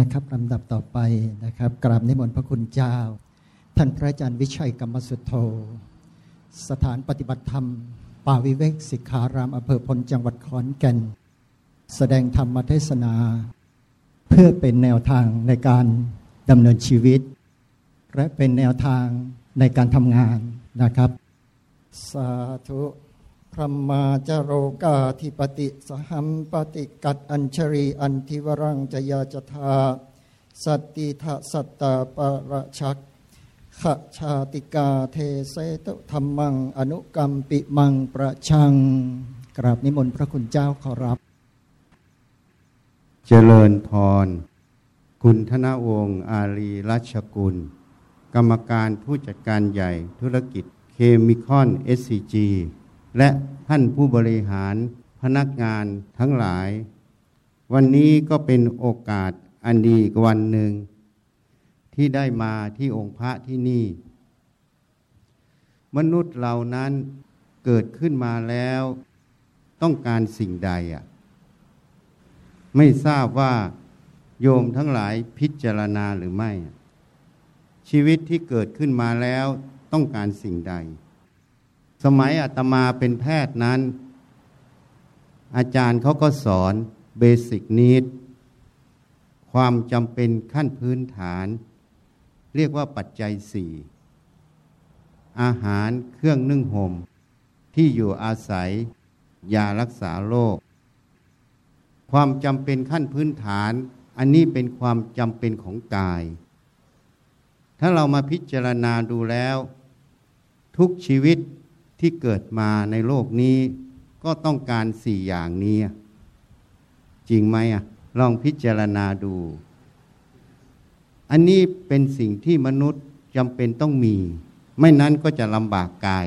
นะครับลำดับต่อไปนะครับกราบนิมนต์พระคุณเจ้า ท่านพระอาจารย์วิชัยกรรมสุทโธ สถานปฏิบัติธรรม ป่าวิเวกสิกขารามอำเภอพลจังหวัดขอนแก่น แสดงธรรมเทศนา เพื่อเป็นแนวทางในการดำเนินชีวิต และเป็นแนวทางในการทำงานนะครับ สาธุ พระมาจโรกาธิปติสหัมปฏิกัดอัญชรีอันทิวรังจยาจทาสติทะสัตตาปรชักขชาติกาเทเสตุธรรมัง อนุกรรมปิมังประชัง กราบนิมนต์พระคุณเจ้าขอรับ เจริญพร คุณธนวงศ์อารีรัชกุล กรรมการผู้จัดการใหญ่ธุรกิจเคมิคอนเอสซีจี และท่านผู้บริหารพนักงานทั้งหลาย วันนี้ก็เป็นโอกาสอันดีกวันหนึ่ง ที่ได้มาที่องค์พระที่นี่ มนุษย์เหล่านั้นเกิดขึ้นมาแล้ว ต้องการสิ่งใดอะไม่ทราบว่าโยมทั้งหลายพิจารณาหรือไม่ ชีวิตที่เกิดขึ้นมาแล้วต้องการสิ่งใด สมัยอาตมาเป็นแพทย์นั้น อาจารย์เขาก็สอนเบสิกนิดความจำเป็นขั้นพื้นฐาน เรียกว่าปัจจัยสี่อาหารเครื่องนึ่งห่มที่อยู่อาศัย ยารักษาโรคความจำเป็นขั้นพื้นฐาน อันนี้เป็นความจำเป็นของกาย ถ้าเรามาพิจารณาดูแล้ว ทุกชีวิต ที่เกิดมาในโลกนี้ ก็ต้องการสี่อย่างนี้ จริงไหมอะ ลองพิจารณาดู อันนี้เป็นสิ่งที่มนุษย์จำเป็นต้องมี ไม่นั้นก็จะลำบากกาย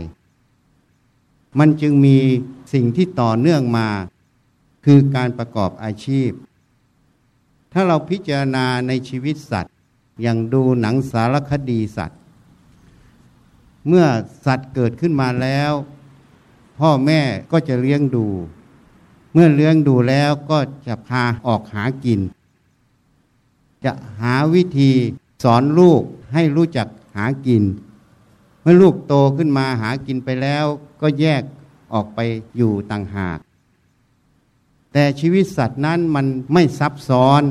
มันจึงมีสิ่งที่ต่อเนื่องมา คือการประกอบอาชีพ ถ้าเราพิจารณาในชีวิตสัตว์ อย่างดูหนังสารคดีสัตว์ เมื่อสัตว์เกิดขึ้นมาแล้ว พ่อแม่ก็จะเลี้ยงดู เมื่อเลี้ยงดูแล้วก็จะพาออกหากิน จะหาวิธีสอนลูกให้รู้จักหากิน เมื่อลูกโตขึ้นมาหากินไปแล้ว ก็แยกออกไปอยู่ต่างหาก แต่ชีวิตสัตว์นั้นมันไม่ซับซ้อน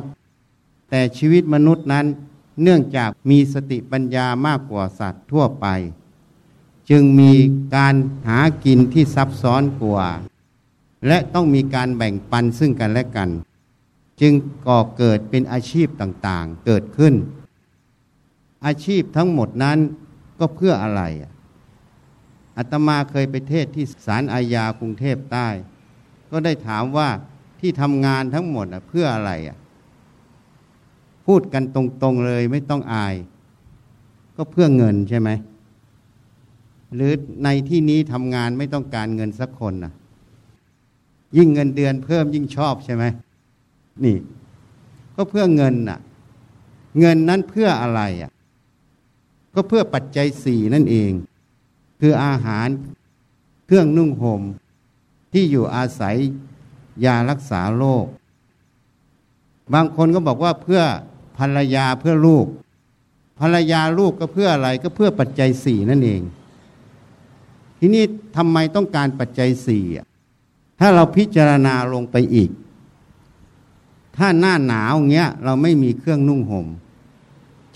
แต่ชีวิตมนุษย์นั้นเนื่องจากมีสติปัญญามากกว่าสัตว์ทั่วไป จึงมีการหากินที่ซับซ้อนกว่า และต้องมีการแบ่งปันซึ่งกันและกัน จึงก่อเกิดเป็นอาชีพต่างๆ เกิดขึ้น อาชีพทั้งหมดนั้นก็เพื่ออะไรอาตมาเคยไปเทศที่ศาลอาญากรุงเทพใต้ ก็ได้ถามว่าที่ทำงานทั้งหมดเพื่ออะไรพูดกันตรงๆเลยไม่ต้องอาย ก็เพื่อเงินใช่ไหม หรือในที่นี้ทำงานไม่ต้องการเงินสักคนนะยิ่งเงินเดือนเพิ่มยิ่งชอบใช่ไหมนี่ ก็เพื่อเงินน่ะ เงินนั้นเพื่ออะไรอะ ก็เพื่อปัจจัยสี่นั่นเอง คืออาหารเครื่องนุ่งหม่มที่อยู่อาศัยยารักษาโรคบางคนก็บอกว่าเพื่อภรรยาเพื่อลูก ภรรยาลูกก็เพื่ออะไรก็เพื่อปัจจัยสี่นั่นเอง ทีนี้ทำไมต้องการปัจจัยสี่ถ้าเราพิจารณาลงไปอีก ถ้าหน้าหนาวเงี้ย เราไม่มีเครื่องนุ่งหม่ม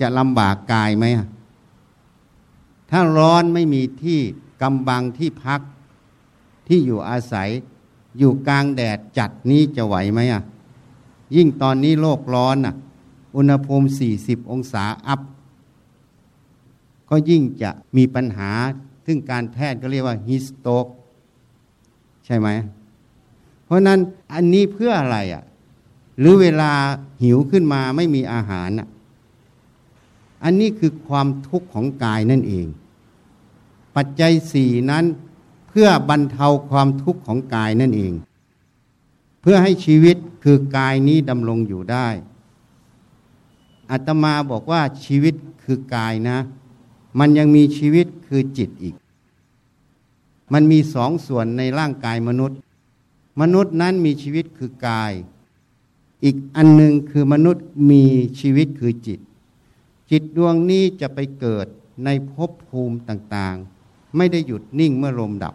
จะลำบากกายไหมถ้าร้อนไม่มีที่กำบังที่พักที่อยู่อาศัยอยู่กลางแดดจัดนี้จะไหวไหมอะ ยิ่งตอนนี้โลกร้อนอะ อุณหภูมิ 40 องศาอัพ ก็ยิ่งจะมีปัญหา ซึ่งการแพทย์ก็เรียกว่าฮิสโตกใช่ไหม เพราะนั้นอันนี้เพื่ออะไรอะ หรือเวลาหิวขึ้นมาไม่มีอาหารอะ อันนี้คือความทุกข์ของกายนั่นเอง ปัจจัยสี่นั้นเพื่อบรรเทาความทุกข์ของกายนั่นเอง เพื่อให้ชีวิตคือกายนี้ดำรงอยู่ได้อาตมาบอกว่าชีวิตคือกายนะ มันยังมีชีวิตคือจิตอีก มันมีสองส่วนในร่างกายมนุษย์ มนุษย์นั้นมีชีวิตคือกาย อีกอันหนึ่งคือมนุษย์มีชีวิตคือจิต จิตดวงนี้จะไปเกิดในภพภูมิต่างๆ ไม่ได้หยุดนิ่งเมื่อลมดับ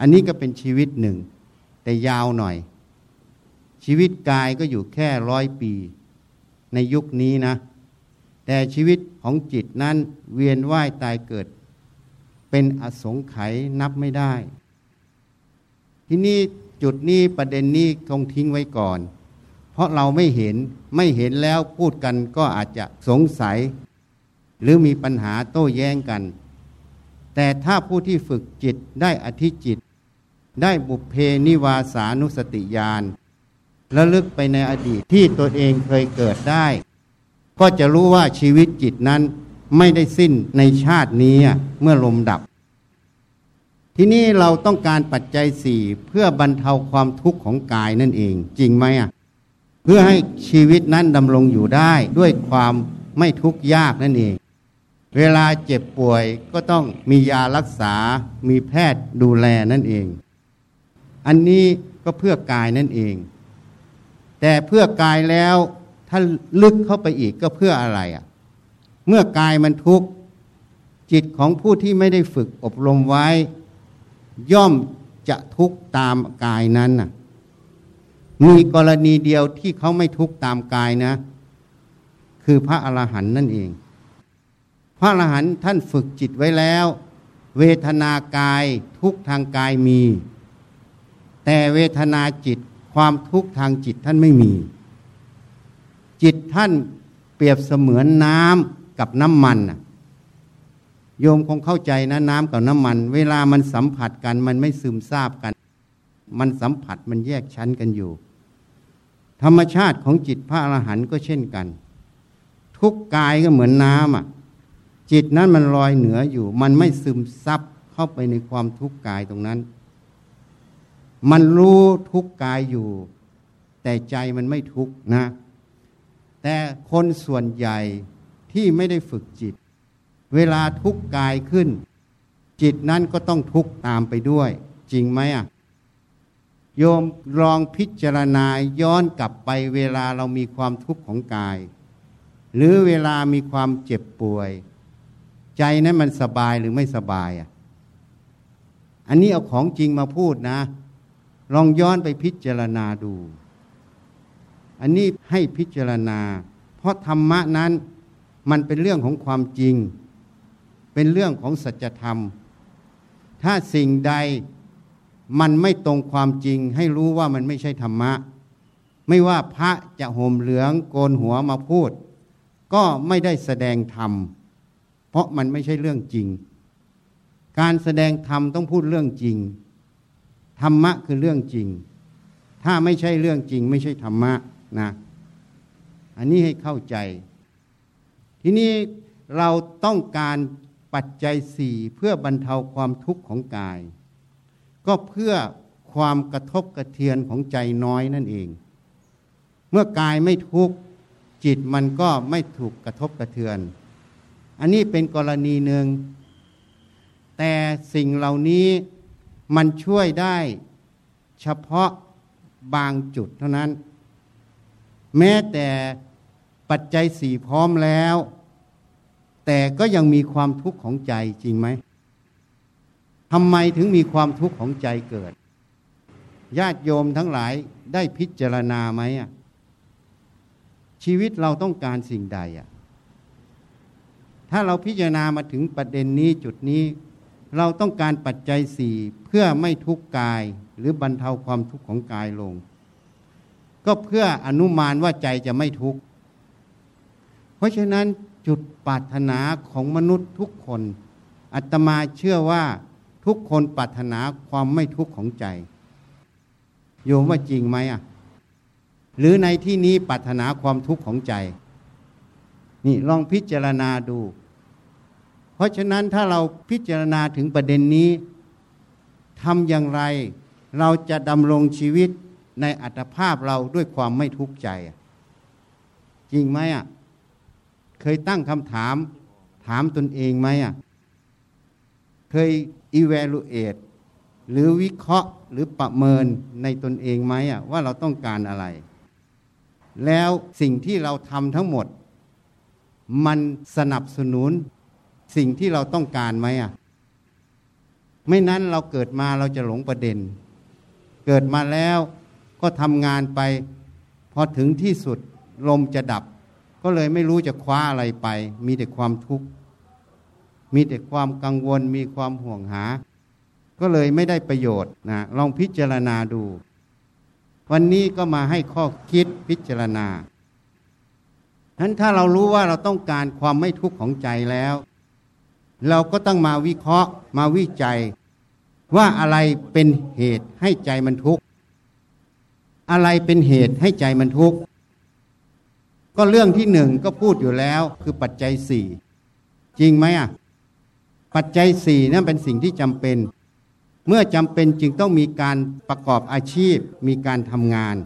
อันนี้ก็เป็นชีวิตหนึ่ง แต่ยาวหน่อย ชีวิตกายก็อยู่แค่ร้อยปี ในยุคนี้นะ แต่ชีวิตของจิตนั้นเวียนว่ายตายเกิด เป็นอสงไขยนับไม่ได้ ที่นี่จุดนี้ประเด็นนี้คงทิ้งไว้ก่อน เพราะเราไม่เห็นไม่เห็นแล้วพูดกันก็อาจจะสงสัย หรือมีปัญหาโต้แย้งกัน แต่ถ้าผู้ที่ฝึกจิตได้อธิจิต ได้บุพเพนิวาสานุสติญาณระลึกไปในอดีตที่ตัวเองเคยเกิดได้ ก็จะรู้ว่าชีวิตจิตนั้นไม่ได้สิ้นในชาตินี้เมื่อลมดับ ที่นี่เราต้องการปัจจัยสี่เพื่อบรรเทาความทุกข์ของกายนั่นเอง จริงไหมอะเพื่อให้ชีวิตนั้นดำรงอยู่ได้ด้วยความไม่ทุกข์ยากนั่นเอง เวลาเจ็บป่วยก็ต้องมียารักษา มีแพทย์ดูแลนั่นเอง อันนี้ก็เพื่อกายนั่นเอง แต่เพื่อกายแล้ว ถ้าลึกเข้าไปอีกก็เพื่ออะไรอะ เมื่อกายมันทุกข์จิตของผู้ที่ไม่ได้ฝึกอบรมไว้ ย่อมจะทุกข์ตามกายนั้นน่ะ มีกรณีเดียวที่เขาไม่ทุกข์ตามกายนะ คือพระอรหันต์นั่นเอง พระอรหันต์ท่านฝึกจิตไว้แล้ว เวทนากายทุกทางกายมี แต่เวทนาจิตความทุกข์ทางจิตท่านไม่มี จิตท่านเปรียบเสมือนน้ำกับน้ำมันโยมคงเข้าใจนะน้ำกับน้ำมัน เวลามันสัมผัสกัน มันไม่ซึมซาบกัน มันสัมผัสมันแยกชั้นกันอยู่ ธรรมชาติของจิตพระอรหันต์ก็เช่นกัน ทุกกายก็เหมือนน้ำอะจิตนั้นมันลอยเหนืออยู่ มันไม่ซึมซับเข้าไปในความทุกข์กายตรงนั้น มันรู้ทุกข์กายอยู่ แต่ใจมันไม่ทุกข์นะ แต่คนส่วนใหญ่ที่ไม่ได้ฝึกจิต เวลาทุกข์กายขึ้น จิตนั้นก็ต้องทุกข์ตามไปด้วย จริงไหมอะโยมลองพิจารณาย้อนกลับไปเวลาเรามีความทุกข์ของกาย หรือเวลามีความเจ็บป่วย ใจนั้นมันสบายหรือไม่สบายอะอันนี้เอาของจริงมาพูดนะ ลองย้อนไปพิจารณาดู อันนี้ให้พิจารณา เพราะธรรมะนั้นมันเป็นเรื่องของความจริง เป็นเรื่องของสัจธรรม ถ้าสิ่งใดมันไม่ตรงความจริง ให้รู้ว่ามันไม่ใช่ธรรมะ ไม่ว่าพระจะห่มเหลืองโกนหัวมาพูด ก็ไม่ได้แสดงธรรม เพราะมันไม่ใช่เรื่องจริง การแสดงธรรมต้องพูดเรื่องจริง ธรรมะคือเรื่องจริง ถ้าไม่ใช่เรื่องจริง ไม่ใช่ธรรมะ นะ อันนี้ให้เข้าใจ ทีนี้เราต้องการปัจจัยสี่เพื่อบรรเทาความทุกข์ของกาย ก็เพื่อความกระทบกระเทือนของใจน้อยนั่นเอง เมื่อกายไม่ทุกข์จิตมันก็ไม่ถูกกระทบกระเทือน อันนี้เป็นกรณีหนึ่ง แต่สิ่งเหล่านี้มันช่วยได้เฉพาะบางจุดเท่านั้น แม้แต่ปัจจัยสี่พร้อมแล้ว แต่ก็ยังมีความทุกข์ของใจจริงไหมทำไมถึงมีความทุกข์ของใจเกิด ญาติโยมทั้งหลายได้พิจารณาไหมอะชีวิตเราต้องการสิ่งใดอะถ้าเราพิจารณามาถึงประเด็นนี้จุดนี้ เราต้องการปัจจัยสี่เพื่อไม่ทุกข์กายหรือบรรเทาความทุกข์ของกายลง ก็เพื่ออนุมานว่าใจจะไม่ทุกข์ เพราะฉะนั้นจุดปรารถนาของมนุษย์ทุกคนอาตมาเชื่อว่าทุกคนปรารถนาความไม่ทุกข์ของใจ โยมว่าจริงไหมอะ หรือในที่นี้ปรารถนาความทุกข์ของใจ นี่ลองพิจารณาดู เพราะฉะนั้นถ้าเราพิจารณาถึงประเด็นนี้ทำอย่างไร เราจะดำรงชีวิต ในอัตภาพเราด้วยความไม่ทุกข์ใจ จริงไหมอะ เคยตั้งคำถาม ถามตนเองไหมอะ เคย evaluate หรือวิเคราะห์หรือประเมินในตนเองไหมอะ ว่าเราต้องการอะไร แล้วสิ่งที่เราทำทั้งหมด มันสนับสนุนสิ่งที่เราต้องการไหมอะ ไม่นั้นเราเกิดมาเราจะหลงประเด็น เกิดมาแล้ว ก็ทำงานไป พอถึงที่สุดลมจะดับ ก็เลยไม่รู้จะคว้าอะไรไป มีแต่ความทุกข์ มีแต่ความกังวล มีความห่วงหา ก็เลยไม่ได้ประโยชน์นะลองพิจารณาดู วันนี้ก็มาให้ข้อคิดพิจารณาฉะนั้นถ้าเรารู้ว่าเราต้องการความไม่ทุกข์ของใจแล้ว เราก็ต้องมาวิเคราะห์มาวิจัย ว่าอะไรเป็นเหตุให้ใจมันทุกข์ อะไรเป็นเหตุให้ใจมันทุกข์ก็เรื่องที่หนึ่งก็พูดอยู่แล้วคือปัจจัยสี่จริงไหมอะปัจจัยสี่นั่นเป็นสิ่งที่จำเป็น เมื่อจำเป็นจึงต้องมีการประกอบอาชีพ มีการทำงาน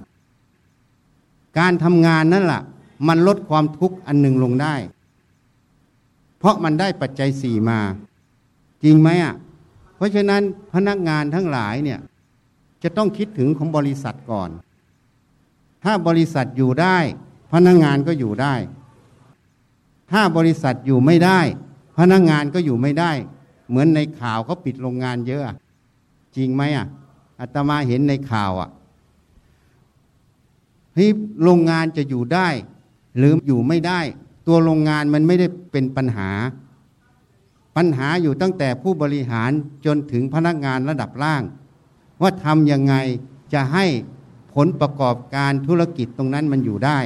การทำงานนั่นแหละมันลดความทุกข์อันหนึ่งลงได้ เพราะมันได้ปัจจัยสี่มา จริงไหมอะเพราะฉะนั้นพนักงานทั้งหลายเนี่ยจะต้องคิดถึงของบริษัทก่อน ถ้าบริษัทอยู่ได้ พนักงานก็อยู่ได้ ถ้าบริษัทอยู่ไม่ได้ พนักงานก็อยู่ไม่ได้ เหมือนในข่าวเขาปิดโรงงานเยอะ จริงไหมอะอาตมาเห็นในข่าวอะเฮ้ยโรงงานจะอยู่ได้ หรืออยู่ไม่ได้ ตัวโรงงานมันไม่ได้เป็นปัญหา ปัญหาอยู่ตั้งแต่ผู้บริหารจนถึงพนักงานระดับล่าง ว่าทำยังไงจะให้ ผลประกอบการธุรกิจตรงนั้นมันอยู่ได้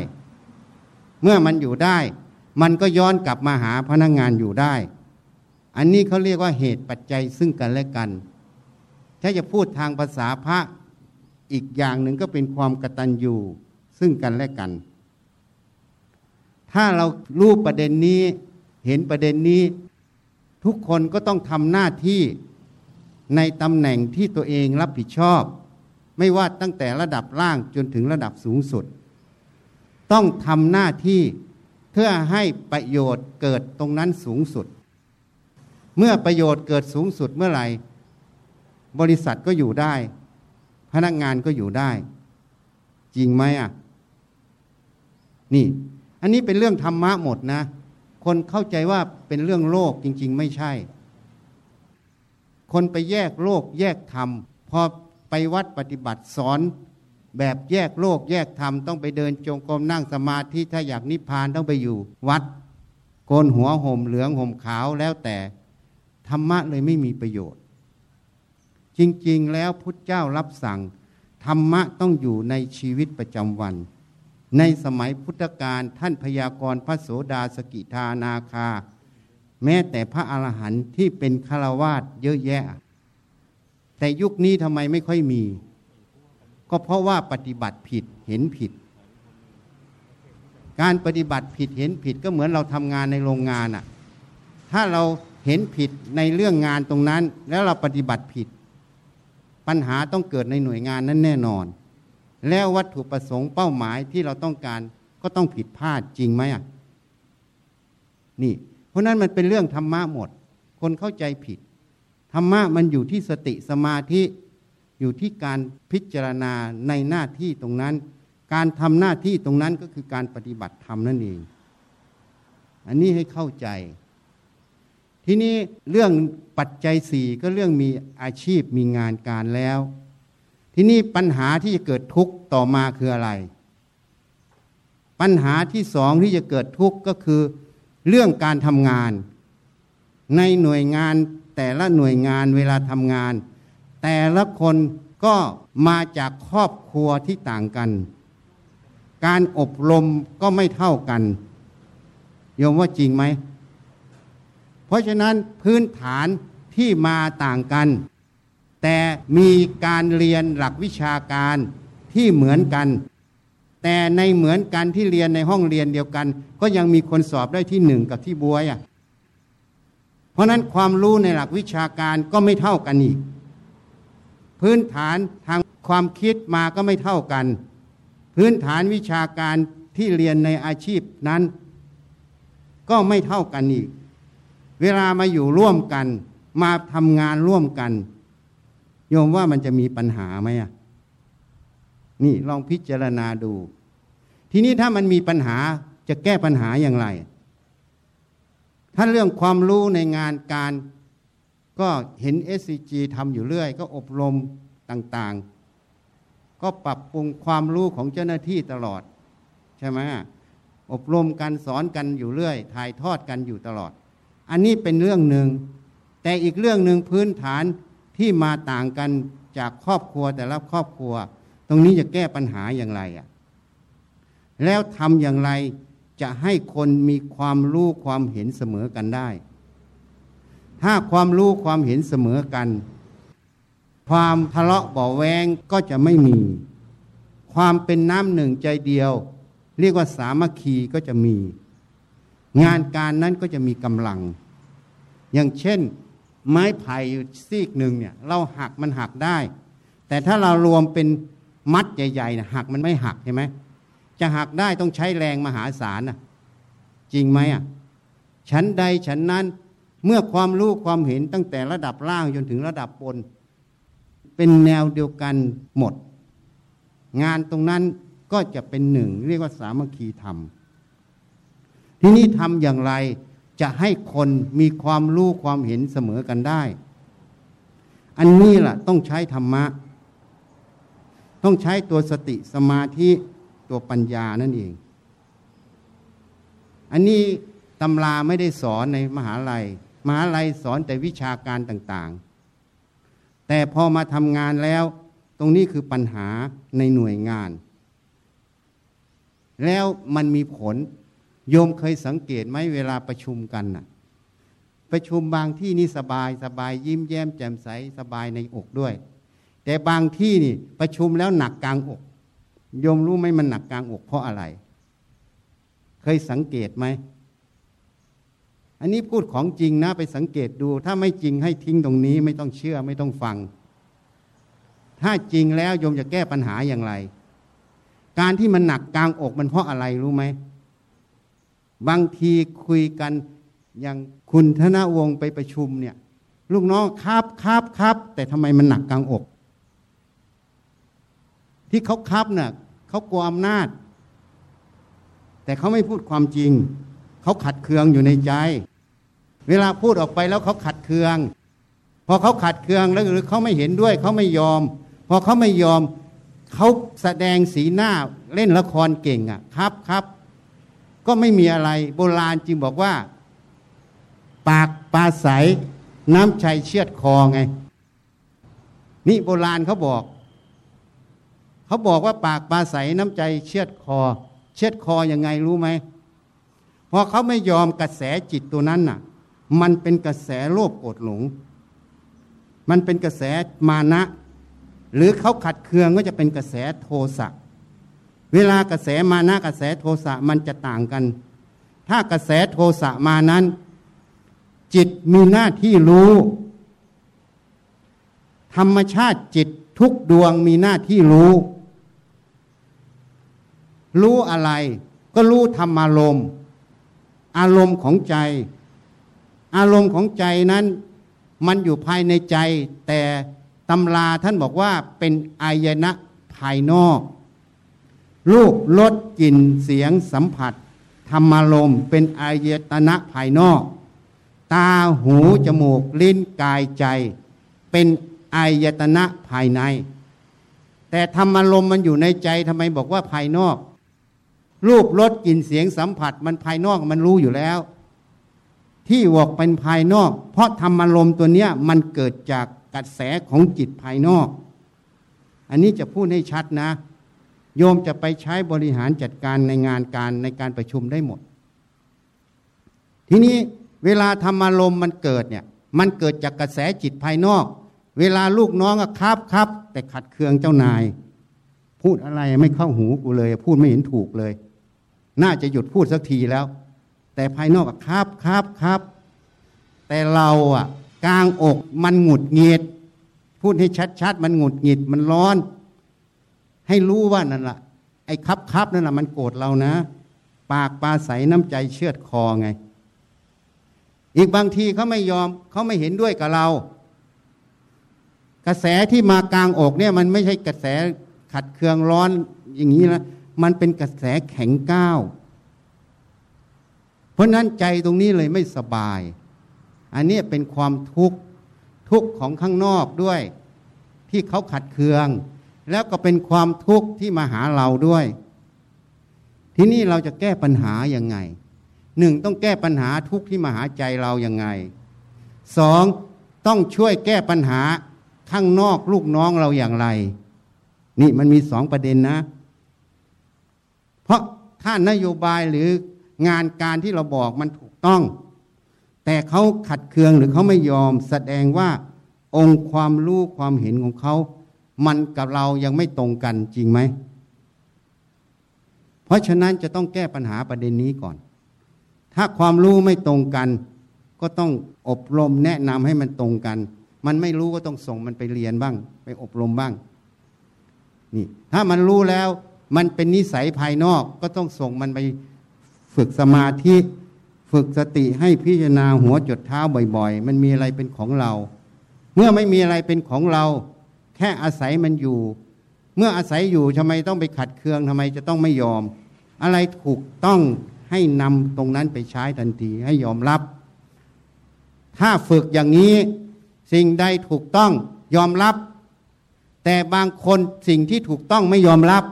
เมื่อมันอยู่ได้ มันก็ย้อนกลับมาหาพนักงานอยู่ได้ อันนี้เขาเรียกว่าเหตุปัจจัยซึ่งกันและกัน ถ้าจะพูดทางภาษาพระอีกอย่างหนึ่งก็เป็นความกตัญญูซึ่งกันและกัน ถ้าเรารู้ประเด็นนี้เห็นประเด็นนี้ ทุกคนก็ต้องทำหน้าที่ในตำแหน่งที่ตัวเองรับผิดชอบ ไม่ว่าตั้งแต่ระดับล่างจนถึงระดับสูงสุด ต้องทำหน้าที่เพื่อให้ประโยชน์เกิดตรงนั้นสูงสุด เมื่อประโยชน์เกิดสูงสุดเมื่อไหร่ บริษัทก็อยู่ได้ พนักงานก็อยู่ได้ จริงไหมอะ นี่ อันนี้เป็นเรื่องธรรมะหมดนะ คนเข้าใจว่าเป็นเรื่องโลกจริง ๆ ไม่ใช่ คนไปแยกโลกแยกธรรมพอ ไปวัดปฏิบัติสอน แบบแยกโลกแยกธรรมต้องไปเดินจงกรมนั่งสมาธิถ้าอยากนิพพานต้องไปอยู่ วัดโกนหัวห่มเหลืองห่มขาวแล้วแต่ธรรมะเลยไม่มีประโยชน์ จริงๆแล้วพุทธเจ้ารับสั่ง ธรรมะต้องอยู่ในชีวิตประจำวัน ในสมัยพุทธกาลท่านพยากรณ์พระโสดาสกิทานาคา แม้แต่พระอรหันต์ที่เป็นฆราวาสเยอะแยะ แต่ยุคนี้ทำไมไม่ค่อยมี ก็เพราะว่าปฏิบัติผิดเห็นผิด การปฏิบัติผิดเห็นผิดก็เหมือนเราทำงานในโรงงานอะถ้าเราเห็นผิดในเรื่องงานตรงนั้น แล้วเราปฏิบัติผิด ปัญหาต้องเกิดในหน่วยงานนั้นแน่นอน แล้ววัตถุประสงค์เป้าหมายที่เราต้องการก็ต้องผิดพลาดจริงไหมอะนี่ เพราะนั้นมันเป็นเรื่องธรรมะหมด คนเข้าใจผิด ธรรมะมันอยู่ที่สติสมาธิอยู่ที่การพิจารณาในหน้าที่ตรงนั้น การทำหน้าที่ตรงนั้นก็คือการปฏิบัติธรรมนั่นเอง อันนี้ให้เข้าใจ ทีนี้เรื่องปัจจัยสี่ก็เรื่องมีอาชีพมีงานการแล้ว ทีนี้ปัญหาที่จะเกิดทุกข์ต่อมาคืออะไร ปัญหาที่สองที่จะเกิดทุกข์ก็คือ เรื่องการทำงาน ในหน่วยงาน แต่ละหน่วยงานเวลาทำงาน แต่ละคนก็มาจากครอบครัวที่ต่างกัน การอบรมก็ไม่เท่ากันโยมว่าจริงไหม เพราะฉะนั้นพื้นฐานที่มาต่างกัน แต่มีการเรียนหลักวิชาการที่เหมือนกัน แต่ในเหมือนกันที่เรียนในห้องเรียนเดียวกัน ก็ยังมีคนสอบได้ที่หนึ่งกับที่บวยอะ เพราะนั้นความรู้ในหลักวิชาการก็ไม่เท่ากันอีก พื้นฐานทางความคิดมาก็ไม่เท่ากัน พื้นฐานวิชาการที่เรียนในอาชีพนั้น ก็ไม่เท่ากันอีก เวลามาอยู่ร่วมกัน มาทำงานร่วมกัน โยมว่ามันจะมีปัญหาไหมอะนี่ลองพิจารณาดู ทีนี้ถ้ามันมีปัญหาจะแก้ปัญหาอย่างไร ถ้าเรื่องความรู้ในงานการ ก็เห็น SCG ทำอยู่เรื่อย ก็อบรมต่างๆ ก็ปรับปรุงความรู้ของเจ้าหน้าที่ตลอด ใช่ไหมอบรมกันสอนกันอยู่เรื่อย ถ่ายทอดกันอยู่ตลอด อันนี้เป็นเรื่องหนึ่ง แต่อีกเรื่องหนึ่งพื้นฐานที่มาต่างกันจากครอบครัวแต่ละครอบครัว ตรงนี้จะแก้ปัญหาอย่างไรอะแล้วทำอย่างไร จะให้คนมีความรู้ความเห็นเสมอกันได้ ถ้าความรู้ความเห็นเสมอกัน ความทะเลาะเบาแวงก็จะไม่มี ความเป็นน้ำหนึ่งใจเดียว เรียกว่าสามัคคีก็จะมี งานการนั้นก็จะมีกำลัง อย่างเช่น ไม้ไผ่อยู่ซีกหนึ่งเนี่ย เราหักมันหักได้ แต่ถ้าเรารวมเป็นมัดใหญ่ๆนะหักมันไม่หักใช่ไหม จะหักได้ต้องใช้แรงมหาศาลนะจริงไหมอะฉันใดฉันนั้นเมื่อความรู้ความเห็นตั้งแต่ระดับล่างจนถึงระดับบน เป็นแนวเดียวกันหมด งานตรงนั้นก็จะเป็นหนึ่ง เรียกว่าสามัคคีธรรม ที่นี่ทำอย่างไรจะให้คนมีความรู้ความเห็นเสมอกันได้ อันนี้ล่ะต้องใช้ธรรมะ ต้องใช้ตัวสติสมาธิ ตัวปัญญานั่นเอง อันนี้ตำราไม่ได้สอนในมหาลัย มหาลัยสอนแต่วิชาการต่างๆ แต่พอมาทำงานแล้ว ตรงนี้คือปัญหาในหน่วยงาน แล้วมันมีผลโยมเคยสังเกตไหมเวลาประชุมกันน่ะ ประชุมบางที่นี่สบายสบายยิ้มแย้มแจ่มใสสบายในอกด้วย แต่บางที่นี่ประชุมแล้วหนักกลางอก โยมรู้ไหมมันหนักกลางอกเพราะอะไร เคยสังเกตไหม อันนี้พูดของจริงนะไปสังเกตดู ถ้าไม่จริงให้ทิ้งตรงนี้ไม่ต้องเชื่อไม่ต้องฟัง ถ้าจริงแล้วโยมจะแก้ปัญหาอย่างไร การที่มันหนักกลางอกมันเพราะอะไรรู้ไหม บางทีคุยกันอย่างคุณธนวงศ์ไปประชุมเนี่ย ลูกน้องครับครับครับ แต่ทำไมมันหนักกลางอก ที่เขาคับเนะ่ะเขากลัวอำนาจ แต่เขาไม่พูดความจริง เขาขัดเคืองอยู่ในใจ เวลาพูดออกไปแล้วเขาขัดเคือง พอเขาขัดเคืองแล้วหรือเขาไม่เห็นด้วยเขาไม่ยอม พอเขาไม่ยอมเขาแสดงสีหน้าเล่นละครเก่งอะครับครับก็ไม่มีอะไร โบราณจึงบอกว่า ปากปลาใสน้ำชัยเชือดคอไง นี่โบราณเขาบอก เขาบอกว่าปากปลาใสน้ำใจเชือดคอ เชือดคออยังไงรู้ไหมพอเขาไม่ยอมกระแสจิตตัวนั้นน่ะ มันเป็นกระแสโลภโกรธหลง มันเป็นกระแสมานะ หรือเขาขัดเคืองก็จะเป็นกระแสโทสะเวลากระแสมานะกระแสโทสะมันจะต่างกัน ถ้ากระแสโทสะมานั้น จิตมีหน้าที่รู้ ธรรมชาติจิตทุกดวงมีหน้าที่รู้ รู้อะไร ก็รู้ธรรมอารมณ์ อารมณ์ของใจ อารมณ์ของใจนั้น มันอยู่ภายในใจ แต่ตำราท่านบอกว่าเป็นอายนะภายนอกรูปรสกลิ่นเสียงสัมผัส ธรรมารมณ์เป็นอายตนะภายนอก ตาหูจมูกลิ้นกายใจ เป็นอายตนะภายใน แต่ธรรมารมณ์มันอยู่ในใจทำไมบอกว่าภายนอก รูปรสกลิ่นเสียงสัมผัสมันภายนอกมันรู้อยู่แล้ว ที่วอกเป็นภายนอก เพราะธรรมอารมณ์ตัวเนี้ยมันเกิดจากกระแสของจิตภายนอก อันนี้จะพูดให้ชัดนะ โยมจะไปใช้บริหารจัดการในงานการในการประชุมได้หมด ทีนี้เวลาธรรมอารมณ์มันเกิดเนี่ย มันเกิดจากกระแสจิตภายนอก เวลาลูกน้องก็ครับครับ แต่ขัดเคืองเจ้านาย พูดอะไรไม่เข้าหูกูเลย พูดไม่เห็นถูกเลย น่าจะหยุดพูดสักทีแล้ว แต่ภายนอกครับครับครับ แต่เราอะกลางอกมันหงุดหงิดพูดให้ชัดๆมันหงุดหงิดมันร้อน ให้รู้ว่านั่นละไอ้ครับครับนั่นแหละมันโกรธเรานะ ปากปลาใสน้ำใจเชือดคอไง อีกบางทีเขาไม่ยอมเขาไม่เห็นด้วยกับเรา กระแสที่มากลางอกเนี่ย มันไม่ใช่กระแสขัดเคืองร้อนอย่างนี้นะ มันเป็นกระแสแข็งก้าว เพราะนั้นใจตรงนี้เลยไม่สบาย อันนี้เป็นความทุกข์ทุกข์ของข้างนอกด้วย ที่เขาขัดเคือง แล้วก็เป็นความทุกข์ที่มาหาเราด้วย ที่นี่เราจะแก้ปัญหายังไงหนึ่งต้องแก้ปัญหาทุกข์ที่มาหาใจเรายังไงสองต้องช่วยแก้ปัญหาข้างนอกลูกน้องเราอย่างไร นี่มันมีสองประเด็นนะ เพราะถ้านโยบายหรืองานการที่เราบอกมันถูกต้อง แต่เขาขัดเคืองหรือเขาไม่ยอมแสดงว่าองค์ความรู้ความเห็นของเขา มันกับเรายังไม่ตรงกันจริงไหม เพราะฉะนั้นจะต้องแก้ปัญหาประเด็นนี้ก่อน ถ้าความรู้ไม่ตรงกัน ก็ต้องอบรมแนะนำให้มันตรงกัน มันไม่รู้ก็ต้องส่งมันไปเรียนบ้าง ไปอบรมบ้าง นี่ ถ้ามันรู้แล้ว มันเป็นนิสัยภายนอกก็ต้องส่งมันไปฝึกสมาธิฝึกสติให้พิจารณาหัวจดเท้าบ่อย ๆ มันมีอะไรเป็นของเรา เมื่อไม่มีอะไรเป็นของเรา แค่อาศัยมันอยู่ เมื่ออาศัยอยู่ทำไมต้องไปขัดเคืองทำไมจะต้องไม่ยอม อะไรถูกต้องให้นำตรงนั้นไปใช้ทันทีให้ยอมรับ ถ้าฝึกอย่างนี้สิ่งใดถูกต้องยอมรับ แต่บางคนสิ่งที่ถูกต้องไม่ยอมรับ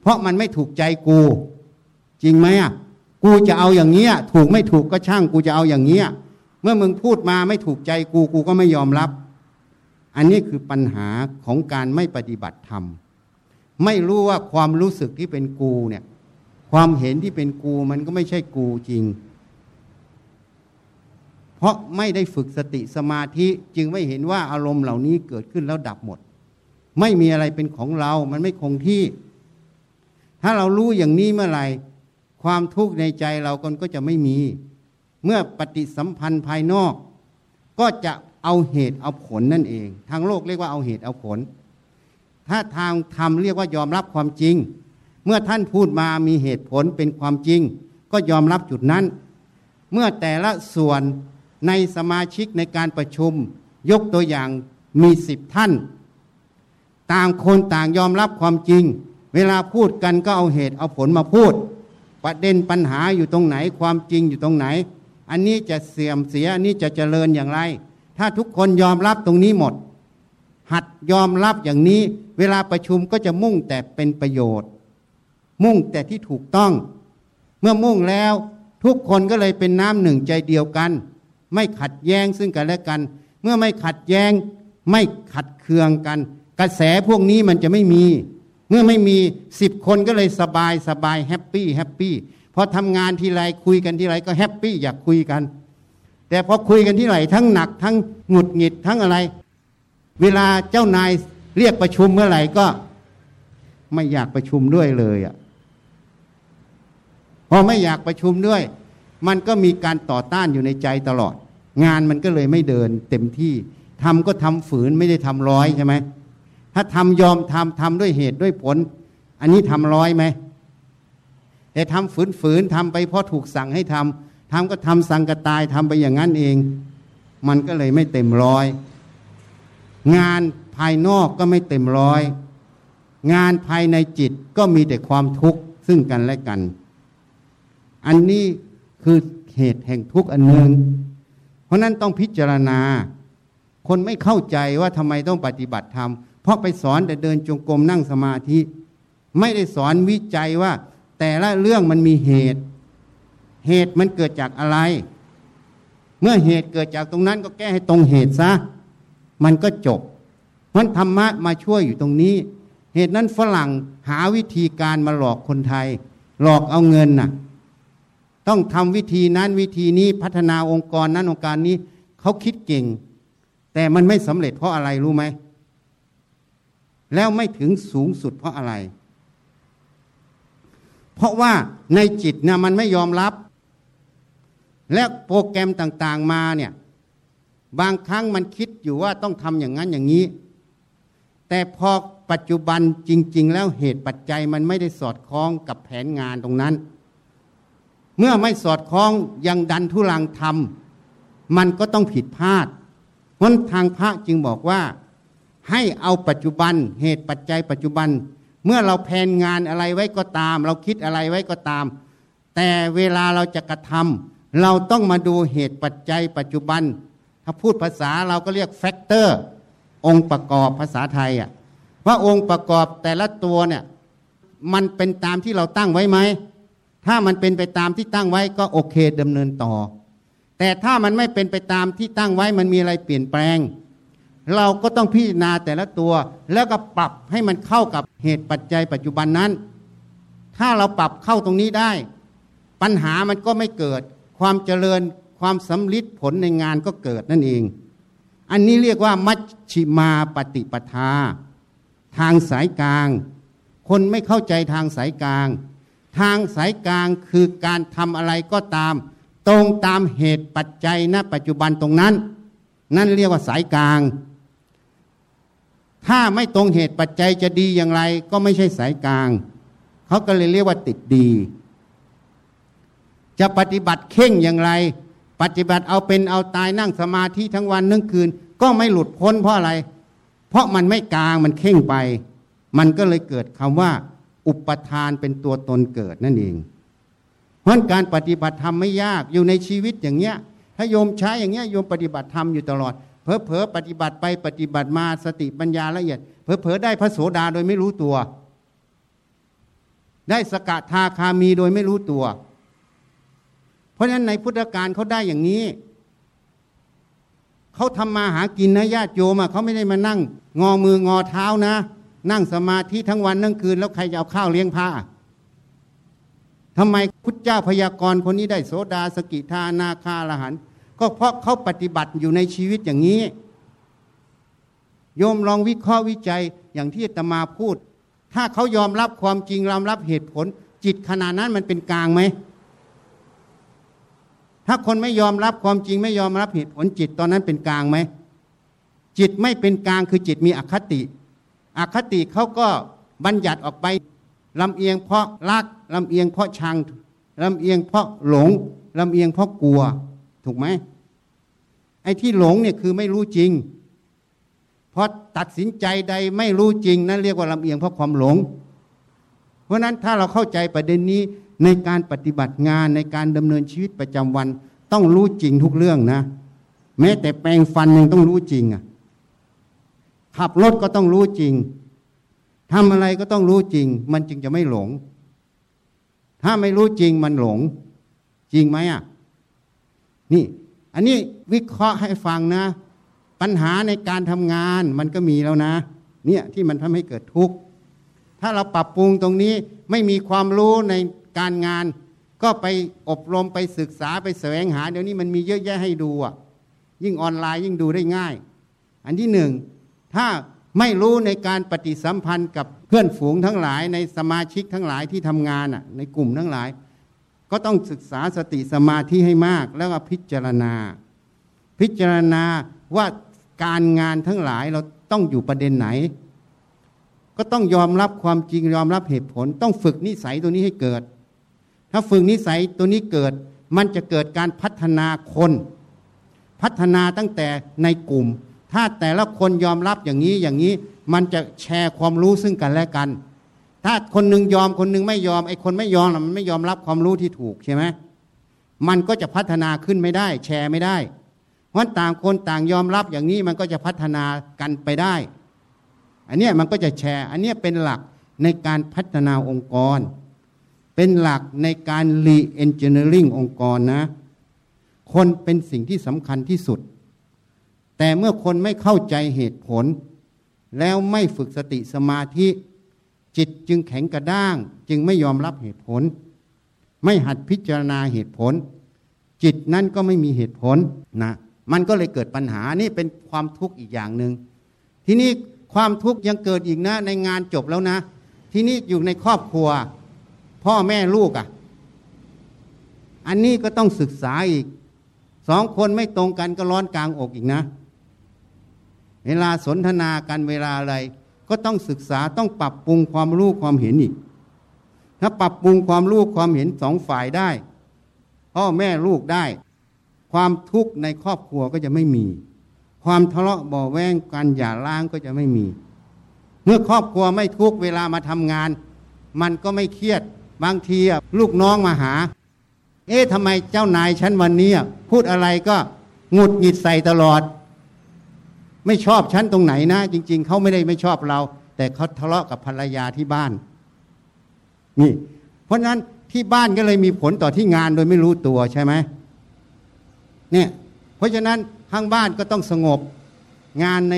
เพราะมันไม่ถูกใจกู จริงไหมอะกูจะเอาอย่างเงี้ย ถูกไม่ถูกก็ช่าง กูจะเอาอย่างเงี้ย เมื่อมึงพูดมาไม่ถูกใจกูกูก็ไม่ยอมรับ อันนี้คือปัญหาของการไม่ปฏิบัติธรรมไม่รู้ว่าความรู้สึกที่เป็นกูเนี่ย ความเห็นที่เป็นกูมันก็ไม่ใช่กูจริง เพราะไม่ได้ฝึกสติสมาธิจึงไม่เห็นว่าอารมณ์เหล่านี้เกิดขึ้นแล้วดับหมด ไม่มีอะไรเป็นของเรา มันไม่คงที่ ถ้าเรารู้อย่างนี้เมื่อไหร่ ความทุกข์ในใจเราก็จะไม่มี เมื่อปฏิสัมพันธ์ภายนอก ก็จะเอาเหตุเอาผลนั่นเอง ทางโลกเรียกว่าเอาเหตุเอาผล ถ้าทางธรรมเรียกว่ายอมรับความจริง เมื่อท่านพูดมามีเหตุผลเป็นความจริง ก็ยอมรับจุดนั้น เมื่อแต่ละส่วนในสมาชิกในการประชุม ยกตัวอย่างมีสิบท่าน ต่างคนต่างยอมรับความจริง เวลาพูดกันก็เอาเหตุเอาผลมาพูด ประเด็นปัญหาอยู่ตรงไหนความจริงอยู่ตรงไหน อันนี้จะเสื่อมเสียอันนี้จะเจริญอย่างไร ถ้าทุกคนยอมรับตรงนี้หมด หัดยอมรับอย่างนี้ เวลาประชุมก็จะมุ่งแต่เป็นประโยชน์ มุ่งแต่ที่ถูกต้อง เมื่อมุ่งแล้วทุกคนก็เลยเป็นน้ำหนึ่งใจเดียวกัน ไม่ขัดแย้งซึ่งกันและกัน เมื่อไม่ขัดแย้ง ไม่ขัดเคืองกัน กระแสพวกนี้มันจะไม่มี เมื่อไม่มีสิบคนก็เลยสบายสบาย happy happy พอทำงานทีไรคุยกันทีไรก็ happy อยากคุยกัน แต่พอคุยกันที่ไหนทั้งหนัก ทั้งหงุดหงิดทั้งอะไร เวลาเจ้านายเรียกประชุมเมื่อไหร่ก็ไม่อยากประชุมด้วยเลยอะพอไม่อยากประชุมด้วย มันก็มีการต่อต้านอยู่ในใจตลอด งานมันก็เลยไม่เดินเต็มที่ทำก็ทำฝืนไม่ได้ทำร้อยใช่ไหม ถ้าทำยอมทำทำด้วยเหตุด้วยผล อันนี้ทำร้อยไหมแต่ทำฝืนฝืนทำไปเพราะถูกสั่งให้ทำทำก็ทำสั่งกระตายทำไปอย่างนั้นเอง มันก็เลยไม่เต็มร้อย งานภายนอกก็ไม่เต็มร้อย งานภายในจิตก็มีแต่ความทุกข์ซึ่งกันและกัน อันนี้คือเหตุแห่งทุกข์อันหนึ่งเพราะนั้นต้องพิจารณา คนไม่เข้าใจว่าทำไมต้องปฏิบัติธรรม เพราะไปสอนแต่เดินจงกรมนั่งสมาธิ ไม่ได้สอนวิจัยว่า แต่ละเรื่องมันมีเหตุ เหตุมันเกิดจากอะไร เมื่อเหตุเกิดจากตรงนั้นก็แก้ให้ตรงเหตุซะ มันก็จบ เพราะธรรมะมาช่วยอยู่ตรงนี้ เหตุนั้นฝรั่งหาวิธีการมาหลอกคนไทย หลอกเอาเงินน่ะ ต้องทำวิธีนั้นวิธีนี้พัฒนาองค์กรนั้นองค์การนี้เขาคิดเก่ง แต่มันไม่สำเร็จเพราะอะไรรู้ไหม แล้วไม่ถึงสูงสุดเพราะอะไร เพราะว่าในจิตเนี่ยมันไม่ยอมรับ และโปรแกรมต่างๆมาเนี่ย บางครั้งมันคิดอยู่ว่าต้องทำอย่างนั้นอย่างนี้ แต่พอปัจจุบันจริง ๆ แล้วเหตุปัจจัยมันไม่ได้สอดคล้องกับแผนงานตรงนั้น เมื่อไม่สอดคล้องยังดันทุลังทำมันก็ต้องผิดพลาดเพราะทางพระจึงบอกว่า ให้เอาปัจจุบันเหตุปัจจัยปัจจุบัน เมื่อเราแผนงานอะไรไว้ก็ตาม เราคิดอะไรไว้ก็ตาม แต่เวลาเราจะกระทำเราต้องมาดูเหตุปัจจัยปัจจุบัน ถ้าพูดภาษาเราก็เรียกแฟกเตอร์ องค์ประกอบภาษาไทยอะว่าองค์ประกอบแต่ละตัวเนี่ยมันเป็นตามที่เราตั้งไว้ไหม ถ้ามันเป็นไปตามที่ตั้งไว้ก็โอเคดำเนินต่อ แต่ถ้ามันไม่เป็นไปตามที่ตั้งไว้มันมีอะไรเปลี่ยนแปลง เราก็ต้องพิจารณาแต่ละตัว แล้วก็ปรับให้มันเข้ากับเหตุปัจจัยปัจจุบันนั้น ถ้าเราปรับเข้าตรงนี้ได้ ปัญหามันก็ไม่เกิด ความเจริญความสำลิดผลในงานก็เกิดนั่นเอง อันนี้เรียกว่า มัชชิมาปฏิปทา ทางสายกลาง คนไม่เข้าใจทางสายกลาง ทางสายกลางคือการทำอะไรก็ตาม ตรงตามเหตุปัจจัยณปัจจุบันตรงนั้น นั่นเรียกว่าสายกลาง ถ้าไม่ตรงเหตุปัจจัยจะดีอย่างไร ก็ไม่ใช่สายกลาง เขาก็เลยเรียกว่าติดดี จะปฏิบัติเข่งอย่างไร ปฏิบัติเอาเป็นเอาตายนั่งสมาธิทั้งวันทั้งคืน ก็ไม่หลุดพ้นเพราะอะไร เพราะมันไม่กลางมันเข่งไป มันก็เลยเกิดคำว่า อุปทานเป็นตัวตนเกิดนั่นเองเพราะการปฏิบัติธรรมไม่ยากอยู่ในชีวิตอย่างเงี้ยถ้าโยมใช้อย่างเงี้ยโยมปฏิบัติธรรมอยู่ตลอด เพอเพอๆปฏิบัติไปปฏิบัติมาสติปัญญาละเอียดเพอเพอๆได้พระโสดาโดยไม่รู้ตัว ได้สกทาคามีโดยไม่รู้ตัว เพราะฉะนั้นในพุทธการเขาได้อย่างนี้เขาทำมาหากินนะญาติโยมเขาไม่ได้มานั่ง งอมืองอเท้านะ นั่งสมาธิทั้งวันทั้งคืน แล้วใครจะเอาข้าวเลี้ยงพระอะทำไมพุทธเจ้าพยากรณ์คนนี้ได้โสดาสกิทานาคาละหัน ก็เพราะเขาปฏิบัติอยู่ในชีวิตอย่างนี้ โยมลองวิเคราะห์วิจัยอย่างที่อตมาพูด ถ้าเขายอมรับความจริงยอมรับเหตุผล จิตขณะนั้นมันเป็นกลางไหม ถ้าคนไม่ยอมรับความจริงไม่ยอมรับเหตุผลจิตตอนนั้นเป็นกลางไหม จิตไม่เป็นกลางคือจิตมีอคติ อคติเขาก็บัญญัติออกไปลำเอียงเพราะรักลำเอียงเพราะชังลำเอียงเพราะหลงลำเอียงเพราะกลัว ถูกไหมไอ้ที่หลงเนี่ยคือไม่รู้จริง เพราะตัดสินใจใดไม่รู้จริง นั่นเรียกว่าลำเอียงเพราะความหลง เพราะนั้นถ้าเราเข้าใจประเด็นนี้ในการปฏิบัติงานในการดำเนินชีวิตประจำวัน ต้องรู้จริงทุกเรื่องนะ แม้แต่แปรงฟันยังต้องรู้จริงอะขับรถก็ต้องรู้จริงทำอะไรก็ต้องรู้จริง มันจึงจะไม่หลง ถ้าไม่รู้จริงมันหลง จริงไหมอะ นี่ อันนี้วิเคราะห์ให้ฟังนะ ปัญหาในการทำงานมันก็มีแล้วนะ เนี่ยที่มันทำให้เกิดทุกข์ถ้าเราปรับปรุงตรงนี้ไม่มีความรู้ในการงาน ก็ไปอบรมไปศึกษาไปแสวงหา เดี๋ยวนี้มันมีเยอะแยะให้ดูอะ ยิ่งออนไลน์ยิ่งดูได้ง่าย อันที่หนึ่งถ้าไม่รู้ในการปฏิสัมพันธ์กับเพื่อนฝูงทั้งหลายในสมาชิกทั้งหลายที่ทำงานอะในกลุ่มทั้งหลาย ก็ต้องศึกษาสติสมาธิให้มาก แล้วก็พิจารณา พิจารณาว่าการงานทั้งหลายเราต้องอยู่ประเด็นไหน ก็ต้องยอมรับความจริงยอมรับเหตุผล ต้องฝึกนิสัยตัวนี้ให้เกิด ถ้าฝึกนิสัยตัวนี้เกิด มันจะเกิดการพัฒนาคน พัฒนาตั้งแต่ในกลุ่ม ถ้าแต่ละคนยอมรับอย่างนี้อย่างนี้ มันจะแชร์ความรู้ซึ่งกันและกัน ถ้าคนหนึ่งยอมคนหนึ่งไม่ยอมไอ้คนไม่ยอมน่ะมันไม่ยอมรับความรู้ที่ถูกใช่ไหมมันก็จะพัฒนาขึ้นไม่ได้ แชร์ไม่ได้เพราะต่างคนต่างยอมรับอย่างนี้มันก็จะพัฒนากันไปได้ อันนี้มันก็จะแชร์ อันนี้เป็นหลักในการพัฒนาองค์กร เป็นหลักในการรีเอนจิเนียริงองค์กรนะ คนเป็นสิ่งที่สำคัญที่สุด แต่เมื่อคนไม่เข้าใจเหตุผล แล้วไม่ฝึกสติสมาธิ จิตจึงแข็งกระด้าง จึงไม่ยอมรับเหตุผล ไม่หัดพิจารณาเหตุผล จิตนั้นก็ไม่มีเหตุผลนะมันก็เลยเกิดปัญหานี่เป็นความทุกข์อีกอย่างหนึ่งทีนี้ความทุกข์ยังเกิดอีกนะ ในงานจบแล้วนะ ทีนี้อยู่ในครอบครัว พ่อแม่ลูกอะ่ะ อันนี้ก็ต้องศึกษาอีกสองคนไม่ตรงกันก็ร้อนกลางอกอีกนะ เวลาสนทนากันเวลาอะไร ก็ต้องศึกษาต้องปรับปรุงความรู้ความเห็นอีก ถ้าปรับปรุงความรู้ความเห็นสองฝ่ายได้ พ่อแม่ลูกได้ ความทุกข์ในครอบครัวก็จะไม่มี ความทะเลาะเบาะแวงการหย่าร้างก็จะไม่มี เมื่อครอบครัวไม่ทุกเวลามาทำงาน มันก็ไม่เครียด บางทีลูกน้องมาหา เอ๊ะทำไมเจ้านายฉันวันนี้พูดอะไรก็หงุดหงิดใส่ตลอด ไม่ชอบฉันตรงไหนนะ จริง ๆเขาไม่ได้ไม่ชอบเรา แต่เขาทะเลาะกับภรรยาที่บ้าน นี่ เพราะนั้นที่บ้านก็เลยมีผลต่อที่งานโดยไม่รู้ตัวใช่ไหมเนี่ย เพราะฉะนั้นข้างบ้านก็ต้องสงบ งานใน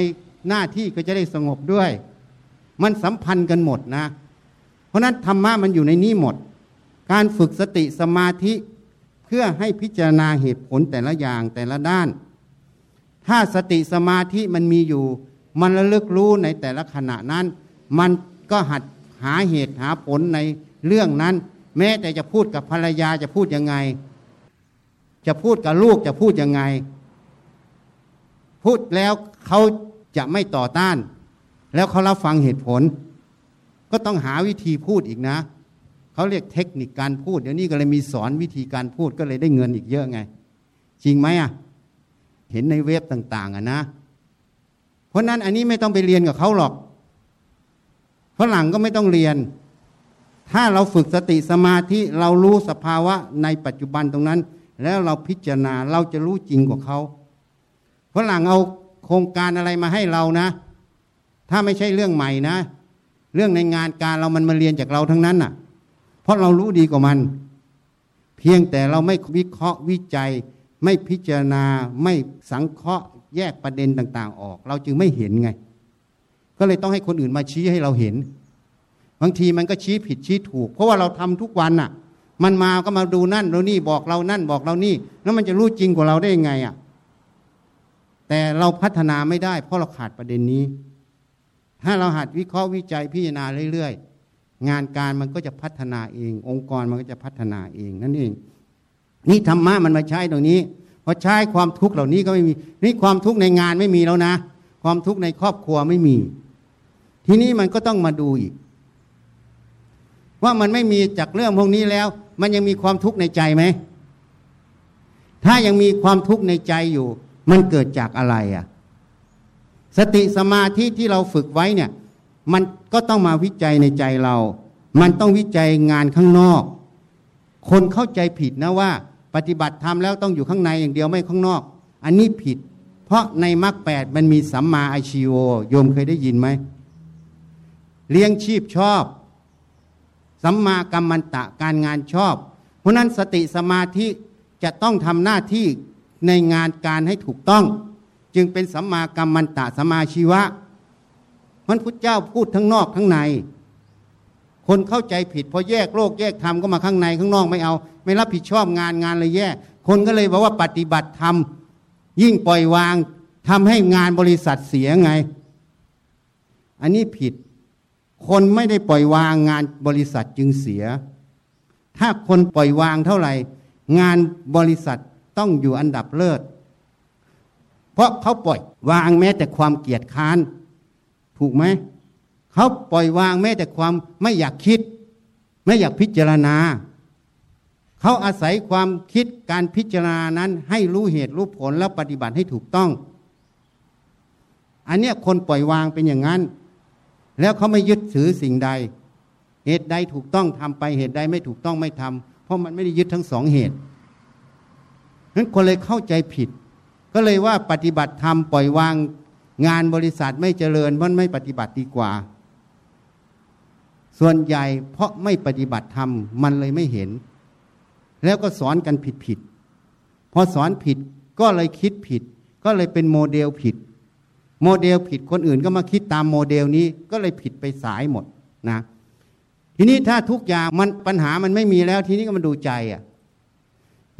หน้าที่ก็จะได้สงบด้วย มันสัมพันธ์กันหมดนะ เพราะฉะนั้นธรรมะมันอยู่ในนี้หมด การฝึกสติสมาธิเพื่อให้พิจารณาเหตุผลแต่ละอย่างแต่ละด้าน ถ้าสติสมาธิมันมีอยู่ มันระลึกรู้ในแต่ละขณะนั้น มันก็หัดหาเหตุหาผลในเรื่องนั้น แม้แต่จะพูดกับภรรยาจะพูดยังไง จะพูดกับลูกจะพูดยังไง พูดแล้วเขาจะไม่ต่อต้าน แล้วเขารับฟังเหตุผล ก็ต้องหาวิธีพูดอีกนะเขาเรียกเทคนิคการพูด เดี๋ยวนี้ก็เลยมีสอนวิธีการพูดก็เลยได้เงินอีกเยอะไง จริงไหมอะ เห็นในเว็บต่าง ๆอะนะ เพราะนั้นอันนี้ไม่ต้องไปเรียนกับเขาหรอกฝรั่งก็ไม่ต้องเรียน ถ้าเราฝึกสติสมาธิเรารู้สภาวะในปัจจุบันตรงนั้น แล้วเราพิจารณาเราจะรู้จริงกว่าเขาฝรั่งเอาโครงการอะไรมาให้เรานะ ถ้าไม่ใช่เรื่องใหม่นะ เรื่องในงานการเรามันมาเรียนจากเราทั้งนั้นน่ะ เพราะเรารู้ดีกว่ามัน เพียงแต่เราไม่วิเคราะห์วิจัย ไม่พิจารณาไม่สังเคราะห์แยกประเด็นต่าง ๆ ออก เราจึงไม่เห็นไง ก็เลยต้องให้คนอื่นมาชี้ให้เราเห็น บางทีมันก็ชี้ผิดชี้ถูก เพราะว่าเราทำทุกวันน่ะ มันมาก็มาดูนั่นดูนี่บอกเรานั่นบอกเรานี่ แล้วมันจะรู้จริงกว่าเราได้ยังไงอะแต่เราพัฒนาไม่ได้ เพราะเราขาดประเด็นนี้ ถ้าเราหัดวิเคราะห์วิจัยพิจารณาเรื่อย ๆ งานการมันก็จะพัฒนาเอง องค์กรมันก็จะพัฒนาเองนั่นเอง นี่ธรรมะมันมาใช้ตรงนี้พอใช้ความทุกข์เหล่านี้ก็ไม่มีนี่ความทุกข์ในงานไม่มีแล้วนะ ความทุกข์ในครอบครัวไม่มี ทีนี้มันก็ต้องมาดูอีก ว่ามันไม่มีจากเรื่องพวกนี้แล้ว มันยังมีความทุกข์ในใจไหมถ้ายังมีความทุกข์ในใจอยู่ มันเกิดจากอะไรอะ สติสมาธิที่เราฝึกไว้เนี่ย มันก็ต้องมาวิจัยในใจเรา มันต้องวิจัยงานข้างนอก คนเข้าใจผิดนะว่า ปฏิบัติธรรมแล้วต้องอยู่ข้างในอย่างเดียวไม่ข้างนอก อันนี้ผิด เพราะในมรรคแปดมันมีสัมมาอาชีโวโยมเคยได้ยินไหมเลี้ยงชีพชอบสัมมากัมมันตะการงานชอบ เพราะนั้นสติสมาธิจะต้องทำหน้าที่ในงานการให้ถูกต้อง จึงเป็นสัมมากัมมันตะสัมมาชีวะมันพุทธเจ้าพูดทั้งนอกทั้งใน คนเข้าใจผิดพอแยกโลกแยกธรรมก็มาข้างในข้างนอกไม่เอา ไม่รับผิดชอบงานงานเลยแยกคนก็เลยบอกว่าปฏิบัติธรรมยิ่งปล่อยวางทำให้งานบริษัทเสียไง อันนี้ผิด คนไม่ได้ปล่อยวางงานบริษัทจึงเสีย ถ้าคนปล่อยวางเท่าไหร่ งานบริษัทต้องอยู่อันดับเลิศ เพราะเขาปล่อยวางแม้แต่ความเกียจค้าน ถูกไหม เขาปล่อยวางแม้แต่ความไม่อยากคิด ไม่อยากพิจารณา เขาอาศัยความคิดการพิจารณานั้น ให้รู้เหตุรู้ผลแล้วปฏิบัติให้ถูกต้อง อันเนี้ยคนปล่อยวางเป็นอย่างนั้น แล้วเขาไม่ยึดถือสิ่งใด เหตุใดถูกต้องทำไปเหตุใดไม่ถูกต้องไม่ทำเพราะมันไม่ได้ยึดทั้งสองเหตุนั้นคนเลยเข้าใจผิด ก็เลยว่าปฏิบัติธรรมปล่อยวางงานบริษัทไม่เจริญมันไม่ปฏิบัติดีกว่า ส่วนใหญ่เพราะไม่ปฏิบัติธรรมมันเลยไม่เห็น แล้วก็สอนกันผิดผิดพอสอนผิดก็เลยคิดผิด ก็เลยเป็นโมเดลผิด โมเดลผิดคนอื่นก็มาคิดตามโมเดลนี้ก็เลยผิดไปสายหมดนะ ทีนี้ถ้าทุกอย่างมันปัญหามันไม่มีแล้ว ทีนี้ก็มาดูใจอะ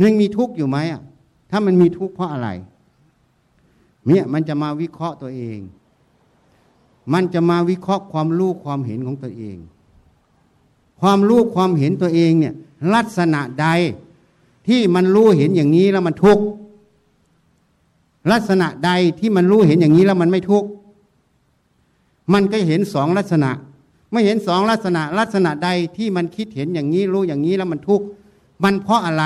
ยังมีทุกข์อยู่ไหมอะ ถ้ามันมีทุกข์เพราะอะไร เนี่ยมันจะมาวิเคราะห์ตัวเอง มันจะมาวิเคราะห์ความรู้ความเห็นของตัวเอง ความรู้ความเห็นตัวเองเนี่ยลักษณะใดที่มันรู้เห็นอย่างนี้แล้วมันทุกข์ลักษณะใดที่มันรู้เห็นอย่างนี้แล้วมันไม่ทุกข์มันก็เห็นสองลักษณะ ไม่เห็นสองลักษณะ ลักษณะใดที่มันคิดเห็นอย่างนี้รู้อย่างนี้แล้วมันทุกข์มันเพราะอะไร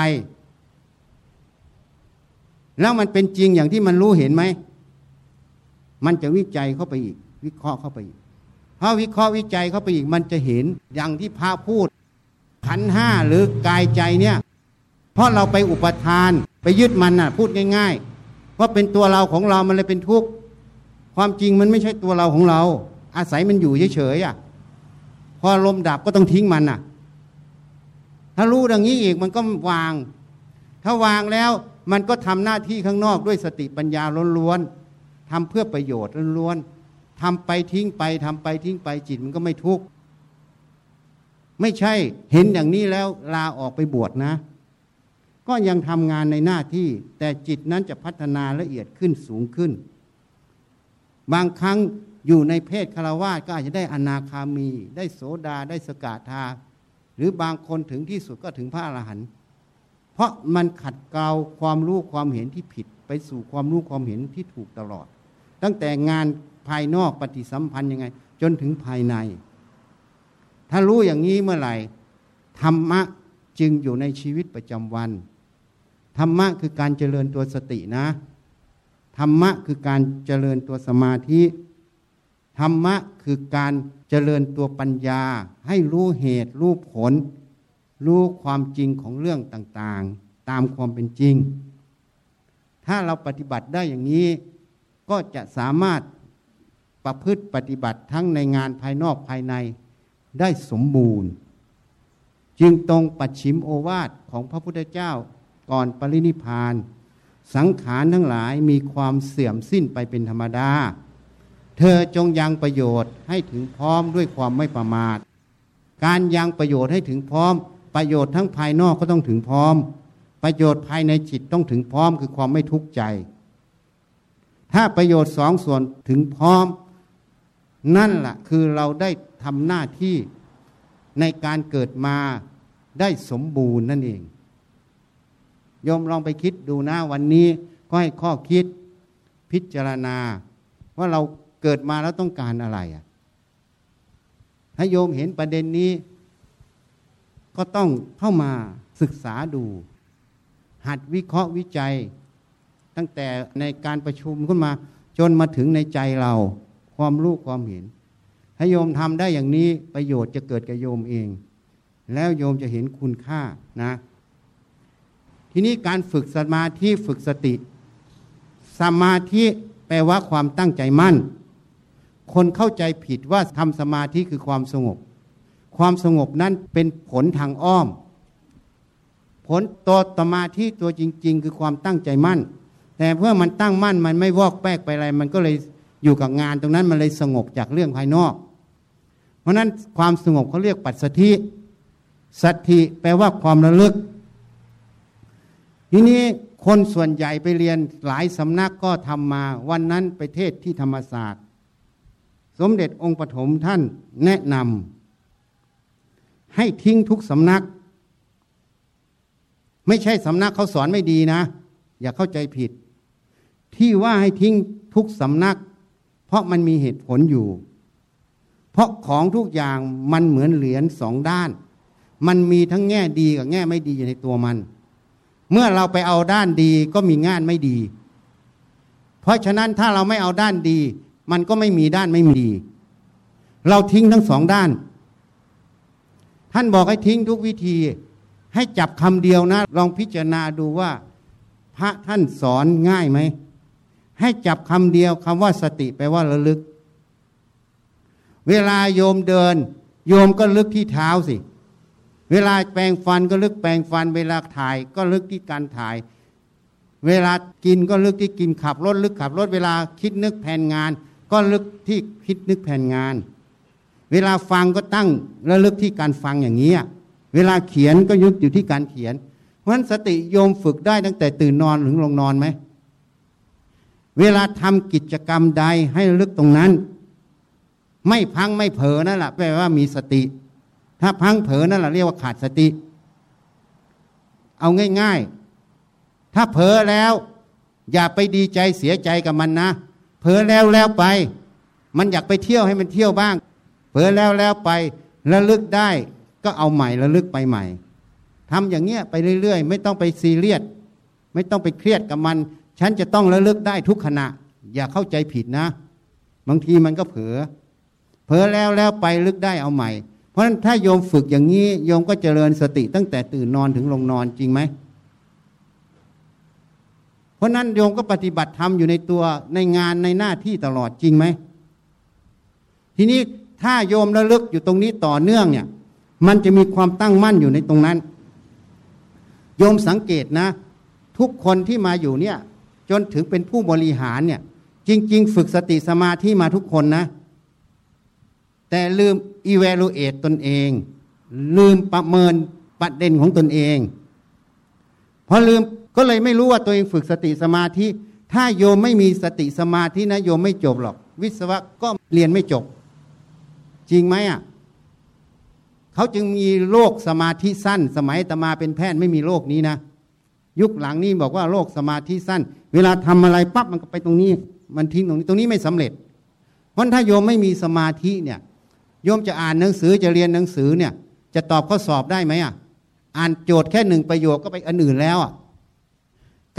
แล้วมันเป็นจริงอย่างที่มันรู้เห็นไหมมันจะวิจัยเข้าไปอีก วิเคราะห์เข้าไปอีก พราะวิเคราะห์วิจัยเข้าไปอีกมันจะเห็นอย่างที่พระพูดขันห้าหรือกายใจเนี่ย เพราะเราไปอุปทานไปยึดมันน่ะ พูดง่ายๆว่าเป็นตัวเราของเรามันเลยเป็นทุกข์ความจริงมันไม่ใช่ตัวเราของเรา อาศัยมันอยู่เฉยๆอะพอลมดับก็ต้องทิ้งมันน่ะ ถ้ารู้ดังนี้อีกมันก็วาง ถ้าวางแล้วมันก็ทำหน้าที่ข้างนอกด้วยสติปัญญาล้วนๆทำเพื่อประโยชน์ล้วนๆ ทำไปทิ้งไปทำไปทิ้งไปจิตมันก็ไม่ทุกข์ไม่ใช่เห็นอย่างนี้แล้วลาออกไปบวชนะ ก็ยังทำงานในหน้าที่ แต่จิตนั้นจะพัฒนาละเอียดขึ้นสูงขึ้น บางครั้งอยู่ในเพศคารวาสก็อาจจะได้อนาคามี ได้โสดาได้สกาธา หรือบางคนถึงที่สุดก็ถึงพระอรหันต์เพราะมันขัดเกลาความรู้ความเห็นที่ผิด ไปสู่ความรู้ความเห็นที่ถูกตลอด ตั้งแต่งาน ภายนอกปฏิสัมพันธ์ยังไง จนถึงภายใน ถ้ารู้อย่างนี้เมื่อไหร่ ธรรมะจึงอยู่ในชีวิตประจำวัน ธรรมะคือการเจริญตัวสตินะ ธรรมะคือการเจริญตัวสมาธิ ธรรมะคือการเจริญตัวปัญญา ให้รู้เหตุ รู้ผล รู้ความจริงของเรื่องต่างๆ ตามความเป็นจริง ถ้าเราปฏิบัติได้อย่างนี้ก็จะสามารถ ประพฤติปฏิบัติทั้งในงานภายนอกภายในได้สมบูรณ์ จึงตรงปัจฉิมโอวาทของพระพุทธเจ้าก่อนปรินิพาน สังขารทั้งหลายมีความเสื่อมสิ้นไปเป็นธรรมดา เธอจงยังประโยชน์ให้ถึงพร้อมด้วยความไม่ประมาท การยังประโยชน์ให้ถึงพร้อม ประโยชน์ทั้งภายนอกก็ต้องถึงพร้อม ประโยชน์ภายในจิตต้องถึงพร้อมคือความไม่ทุกข์ใจ ถ้าประโยชน์สองส่วนถึงพร้อม นั่นแหละคือเราได้ทำหน้าที่ในการเกิดมาได้สมบูรณ์นั่นเองโยมลองไปคิดดูนะวันนี้ก็ให้ข้อคิดพิจารณา ว่าเราเกิดมาแล้วต้องการอะไรอะถ้าโยมเห็นประเด็นนี้ ก็ต้องเข้ามาศึกษาดู หัดวิเคราะห์วิจัย ตั้งแต่ในการประชุมขึ้นมาจนมาถึงในใจเรา ความรู้ความเห็นถ้โยมทำได้อย่างนี้ประโยชน์จะเกิดกับโยมเอง แล้วโยมจะเห็นคุณค่านะ ทีนี้การฝึกสมาธิฝึกสติ สมาธิแปลว่าความตั้งใจมั่น คนเข้าใจผิดว่าทำสมาธิคือความสงบ ความสงบนั้นเป็นผลทางอ้อม ผลตัวสมาธิตัวจริง ๆ คือความตั้งใจมั่น แต่เพื่อมันตั้งมั่นมันไม่วอกแปกไปอะไร มันก็เลย อยู่กับงานตรงนั้นมันเลยสงบจากเรื่องภายนอก เพราะนั้นความสงบเขาเรียกปัจสถิสัตถิแปลว่าความระลึก ทีนี้คนส่วนใหญ่ไปเรียนหลายสำนักก็ทำมาวันนั้นไปเทศที่ธรรมศาสตร์ สมเด็จองค์ปฐมท่านแนะนำให้ทิ้งทุกสำนัก ไม่ใช่สำนักเขาสอนไม่ดีนะ อย่าเข้าใจผิด ที่ว่าให้ทิ้งทุกสำนัก เพราะมันมีเหตุผลอยู่ เพราะของทุกอย่างมันเหมือนเหรียญสองด้าน มันมีทั้งแง่ดีกับแง่ไม่ดีอยู่ในตัวมัน เมื่อเราไปเอาด้านดีก็มีงานไม่ดี เพราะฉะนั้นถ้าเราไม่เอาด้านดี มันก็ไม่มีด้านไม่มีเราทิ้งทั้งสองด้าน ท่านบอกให้ทิ้งทุกวิธี ให้จับคำเดียวนะ ลองพิจารณาดูว่า พระท่านสอนง่ายไหม ให้จับคำเดียวคำว่าสติแปลว่าระลึก เวลาโยมเดิน โยมก็ลึกที่เท้าสิ เวลาแปรงฟันก็ลึกแปรงฟัน เวลาถ่ายก็ลึกที่การถ่าย เวลากินก็ลึกที่กินขับรถลึกขับรถเวลาคิดนึกแผนงาน ก็ลึกที่คิดนึกแผนงาน เวลาฟังก็ตั้งระลึกที่การฟังอย่างนี้เวลาเขียนก็ยึดอยู่ที่การเขียนเพราะฉะนั้นสติโยมฝึกได้ตั้งแต่ตื่นนอนถึงลงนอนไหม เวลาทำกิจกรรมใดให้ลึกตรงนั้น ไม่พังไม่เผลอนั่นแหละแปลว่ามีสติ ถ้าพังเผลอนั่นแหละเรียกว่าขาดสติ เอาง่าย ๆ ถ้าเผลอแล้ว อย่าไปดีใจเสียใจกับมันนะเผลอแล้วแล้วไป มันอยากไปเที่ยวให้มันเที่ยวบ้าง เผลอแล้วแล้วไประลึกได้ก็เอาใหม่ระลึกไปใหม่ทำอย่างเงี้ยไปเรื่อย ๆ ไม่ต้องไปซีเรียสไม่ต้องไปเครียดกับมัน ฉันจะต้องระลึกได้ทุกขณะ อย่าเข้าใจผิดนะ บางทีมันก็เผลอเผลอแล้วแล้วไปลึกได้เอาใหม่ เพราะฉะนั้นถ้าโยมฝึกอย่างนี้โยมก็เจริญสติตั้งแต่ตื่นนอนถึงลงนอนจริงไหมเพราะนั้นโยมก็ปฏิบัติธรรมอยู่ในตัวในงานในหน้าที่ตลอดจริงไหม ทีนี้ถ้าโยมระลึกอยู่ตรงนี้ต่อเนื่องเนี่ย มันจะมีความตั้งมั่นอยู่ในตรงนั้น โยมสังเกตนะ ทุกคนที่มาอยู่เนี่ย จนถึงเป็นผู้บริหารเนี่ย จริง ๆ ฝึกสติสมาธิมาทุกคนนะ แต่ลืม evaluate ตนเอง ลืมประเมินประเด็นของตนเองพอลืมก็เลยไม่รู้ว่าตัวเองฝึกสติสมาธิ ถ้าโยมไม่มีสติสมาธินะโยมไม่จบหรอก วิศวะก็เรียนไม่จบ จริงไหมอะเขาจึงมีโรคสมาธิสั้น สมัยตมาเป็นแพทย์ไม่มีโรคนี้นะ ยุคหลังนี้บอกว่าโรคสมาธิสั้น เวลาทำอะไรปั๊บมันก็ไปตรงนี้ มันทิ้งตรงนี้ตรงนี้ไม่สำเร็จ เพราะถ้าโยมไม่มีสมาธิเนี่ยโยมจะอ่านหนังสือจะเรียนหนังสือเนี่ย จะตอบข้อสอบได้ไหมอะอ่านโจทย์แค่หนึ่งประโยคก็ไปอันอื่นแล้วอะ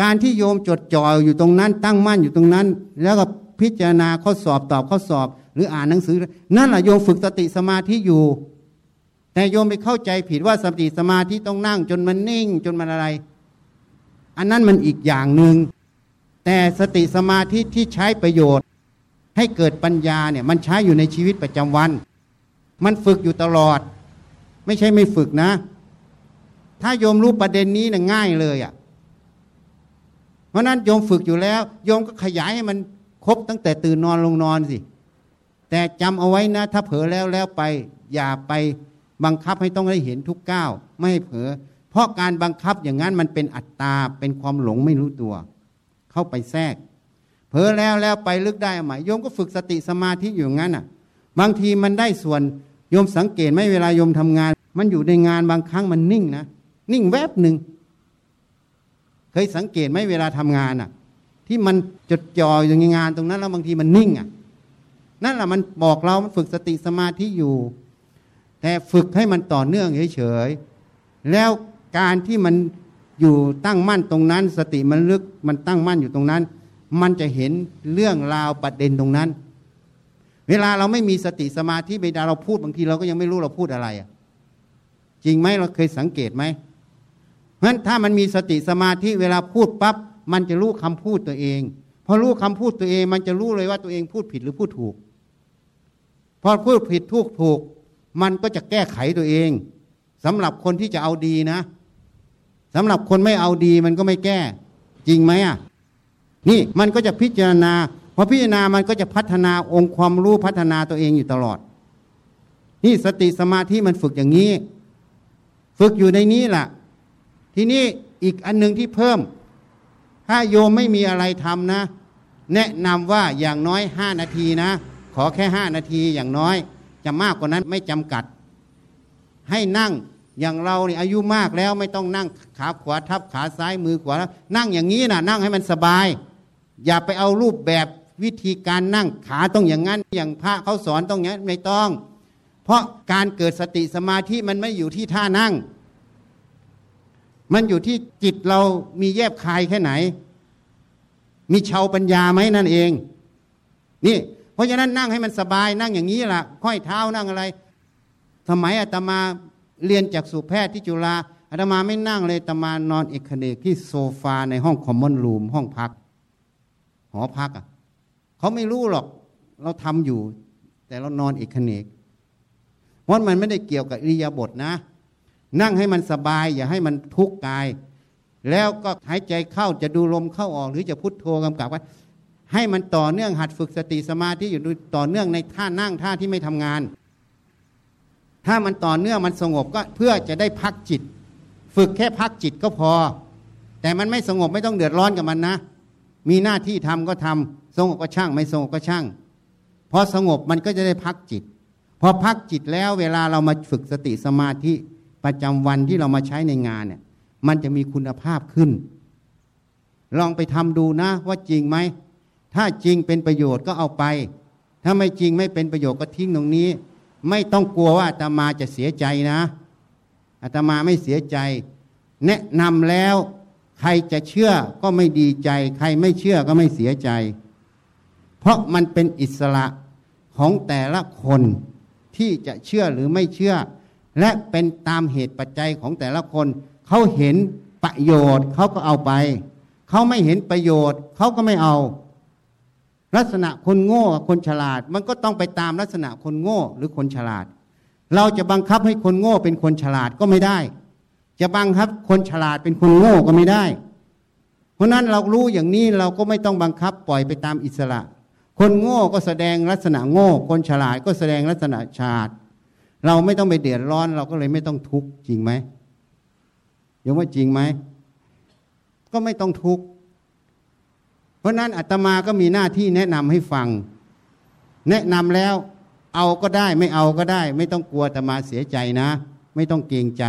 การที่โยมจดจ่ออยู่ตรงนั้น ตั้งมั่นอยู่ตรงนั้น แล้วก็พิจารณาข้อสอบตอบข้อสอบ หรืออ่านหนังสือ นั่นแหละโยมฝึกสติสมาธิอยู่ แต่โยมไปเข้าใจผิดว่าสติสมาธิต้องนั่งจนมันนิ่งจนมันอะไร อันนั้นมันอีกอย่างหนึ่งแต่สติสมาธิที่ใช้ประโยชน์ ให้เกิดปัญญาเนี่ยมันใช้อยู่ในชีวิตประจำวัน มันฝึกอยู่ตลอด ไม่ใช่ไม่ฝึกนะ ถ้าโยมรู้ประเด็นนี้นะง่ายเลยอะ่ะ เพราะนั้นโยมฝึกอยู่แล้ว โยมก็ขยายให้มันครบตั้งแต่ตื่นนอนลงนอนสิ แต่จำเอาไว้นะ ถ้าเผลอแล้วแล้วไป อย่าไปบังคับให้ต้องได้เห็นทุกก้าวไม่ให้เผลอ เพราะการบังคับอย่างนั้นมันเป็นอัตตาเป็นความหลงไม่รู้ตัว เข้าไปแทรกเผลอแล้วแล้วไปลึกได้ไหมโยมก็ฝึกสติสมาธิอยู่งั้นอะ บางทีมันได้ส่วนโยมสังเกตไหมเวลาโยมทำงาน มันอยู่ในงานบางครั้งมันนิ่งนะนิ่งแวบหนึ่งเคยสังเกตไหมเวลาทำงานอะ ที่มันจดจ่ออยู่ในงานตรงนั้นแล้วบางทีมันนิ่งอะนั่นแหละมันบอกเรามันฝึกสติสมาธิอยู่ แต่ฝึกให้มันต่อเนื่องเฉยๆแล้ว การที่มันอยู่ตั้งมั่นตรงนั้น สติมันลึกมันตั้งมั่นอยู่ตรงนั้น มันจะเห็นเรื่องราวประเด็นตรงนั้น เวลาเราไม่มีสติสมาธิเวลาเราพูดบางทีเราก็ยังไม่รู้เราพูดอะไรอะจริงไหมเราเคยสังเกตไหมเพราะฉะนั้นถ้ามันมีสติสมาธิเวลาพูดปั๊บมันจะรู้คำพูดตัวเองพอรู้คำพูดตัวเองมันจะรู้เลยว่าตัวเองพูดผิดหรือพูดถูก พอพูดผิดทุกถูก มันก็จะแก้ไขตัวเองสำหรับคนที่จะเอาดีนะ สำหรับคนไม่เอาดีมันก็ไม่แก้ จริงไหมอะนี่มันก็จะพิจารณาพอพิจารณามันก็จะพัฒนาองค์ความรู้พัฒนาตัวเองอยู่ตลอด นี่สติสมาธิมันฝึกอย่างนี้ ฝึกอยู่ในนี้แหละทีนี้อีกอันหนึ่งที่เพิ่ม ถ้าโยมไม่มีอะไรทำนะ แนะนำว่าอย่างน้อยห้านาทีนะ ขอแค่ห้านาทีอย่างน้อย จะมากกว่านั้นไม่จำกัด ให้นั่ง อย่างเราเนี่ยอายุมากแล้วไม่ต้องนั่งขาขวาทับขาซ้ายมือขวานั่งอย่างนี้นะนั่งให้มันสบาย อย่าไปเอารูปแบบวิธีการนั่งขาต้องอย่างนั้น อย่างพระเขาสอนต้องอย่างนั้ไม่ต้อง เพราะการเกิดสติสมาธิมันไม่อยู่ที่ท่านั่ง มันอยู่ที่จิตเรามีแยบคายแค่ไหน มีชาวปัญญาไหมนั่นเอง นี่ เพราะฉะนั้นนั่งให้มันสบายนั่งอย่างนี้ล่ะ ค่อยเท้านั่งอะไรสมัยอาตมา เรียนจากสุแพทย์ที่จุฬาอาตมาไม่นั่งเลยตมานอนเอกเนกที่โซฟาในห้องคอมมอนรูมห้องพัก หอพักอะเขาไม่รู้หรอกเราทำอยู่ แต่เรานอนเอกเนกเพราะมันไม่ได้เกี่ยวกับอิริยาบถนะ นั่งให้มันสบาย อย่าให้มันทุกข์กาย แล้วก็หายใจเข้าจะดูลมเข้าออก หรือจะพุทโธกำกับไว้ให้มันต่อเนื่องหัดฝึกสติสมาธิอยู่ต่อเนื่องในท่านั่งท่าที่ไม่ทำงาน ถ้ามันต่อเนื่องมันสงบก็เพื่อจะได้พักจิต ฝึกแค่พักจิตก็พอ แต่มันไม่สงบไม่ต้องเดือดร้อนกับมันนะ มีหน้าที่ทำก็ทำสงบก็ช่าง ไม่สงบก็ช่างพอสงบมันก็จะได้พักจิตพอพักจิตแล้วเวลาเรามาฝึกสติสมาธิประจำวันที่เรามาใช้ในงานเนี่ย มันจะมีคุณภาพขึ้น ลองไปทำดูนะว่าจริงไหม ถ้าจริงเป็นประโยชน์ก็เอาไป ถ้าไม่จริงไม่เป็นประโยชน์ก็ทิ้งตรงนี้ ไม่ต้องกลัวว่าอาตมาจะเสียใจนะอาตมาไม่เสียใจ แนะนำแล้ว ใครจะเชื่อก็ไม่ดีใจ ใครไม่เชื่อก็ไม่เสียใจ เพราะมันเป็นอิสระของแต่ละคนที่จะเชื่อหรือไม่เชื่อ และเป็นตามเหตุปัจจัยของแต่ละคน เขาเห็นประโยชน์เขาก็เอาไป เขาไม่เห็นประโยชน์เขาก็ไม่เอา ลักษณะคนโง่กับคนฉลาด มันก็ต้องไปตามลักษณะคนโง่หรือคนฉลาด เราจะบังคับให้คนโง่เป็นคนฉลาดก็ไม่ได้ จะบังคับคนฉลาดเป็นคนโง่ก็ไม่ได้ เพราะนั้นเรารู้อย่างนี้เราก็ไม่ต้องบังคับปล่อยไปตามอิสระ คนโง่ก็แสดงลักษณะโง่ คนฉลาดก็แสดงลักษณะฉลาด เราไม่ต้องไปเดือดร้อน เราก็เลยไม่ต้องทุกข์จริงไหมยังว่าจริงไหมก็ไม่ต้องทุกข์ เพราะนั้นอาตมาก็มีหน้าที่แนะนำให้ฟัง แนะนำแล้ว เอาก็ได้ไม่เอาก็ได้ ไม่ต้องกลัวอาตมาเสียใจนะ ไม่ต้องเกรงใจ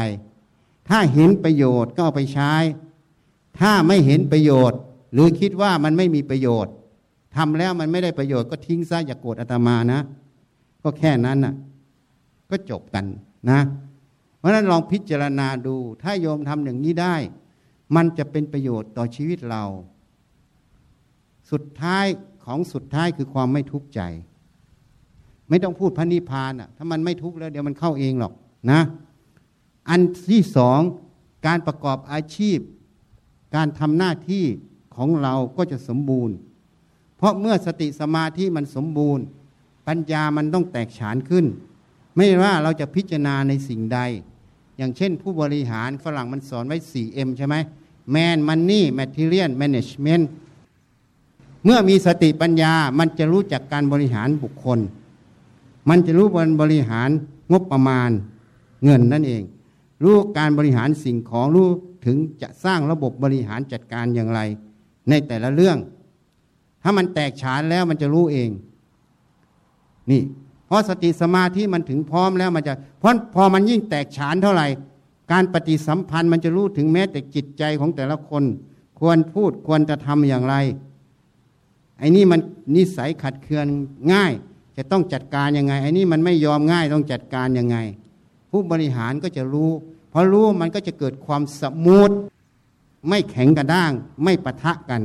ถ้าเห็นประโยชน์ก็เอาไปใช้ ถ้าไม่เห็นประโยชน์ หรือคิดว่ามันไม่มีประโยชน์ทำแล้วมันไม่ได้ประโยชน์ก็ทิ้งซะอย่ากโกรธอาตมานะ ก็แค่นั้นน่ะ ก็จบกันนะ เพราะฉะนั้นลองพิจารณาดู ถ้าโยมทำอย่างนี้ได้ มันจะเป็นประโยชน์ต่อชีวิตเรา สุดท้ายของสุดท้ายคือความไม่ทุกข์ใจ ไม่ต้องพูดพระนิพพานอะ ถ้ามันไม่ทุกข์แล้วเดี๋ยวมันเข้าเองหรอกนะ อันที่สองการประกอบอาชีพ การทำหน้าที่ของเราก็จะสมบูรณ์ เพราะเมื่อสติสมาธิมันสมบูรณ์ ปัญญามันต้องแตกฉานขึ้น ไม่ว่าเราจะพิจารณาในสิ่งใด อย่างเช่นผู้บริหารฝรั่งมันสอนไว้ 4M ใช่ไหม Man Money Material Management เมื่อมีสติปัญญา มันจะรู้จักการบริหารบุคคล มันจะรู้การบริหารงบประมาณเงินนั่นเอง รู้การบริหารสิ่งของรู้ถึงจะสร้างระบบบริหารจัดการอย่างไร ในแต่ละเรื่อง ถ้ามันแตกฉานแล้วมันจะรู้เอง นี่ เพราะสติสมาธิมันถึงพร้อมแล้วมันจะเพราะพอมันยิ่งแตกฉานเท่าไหร่ การปฏิสัมพันธ์มันจะรู้ถึงแม้แต่จิตใจของแต่ละคน ควรพูดควรจะทำอย่างไร ไอ้นี่มันนิสัยขัดเคืองง่าย จะต้องจัดการยังไงไอ้นี่มันไม่ยอมง่ายต้องจัดการยังไง ผู้บริหารก็จะรู้พอรู้มันก็จะเกิดความสมูทไม่แข็งกระด้าง ไม่ปะทะกัน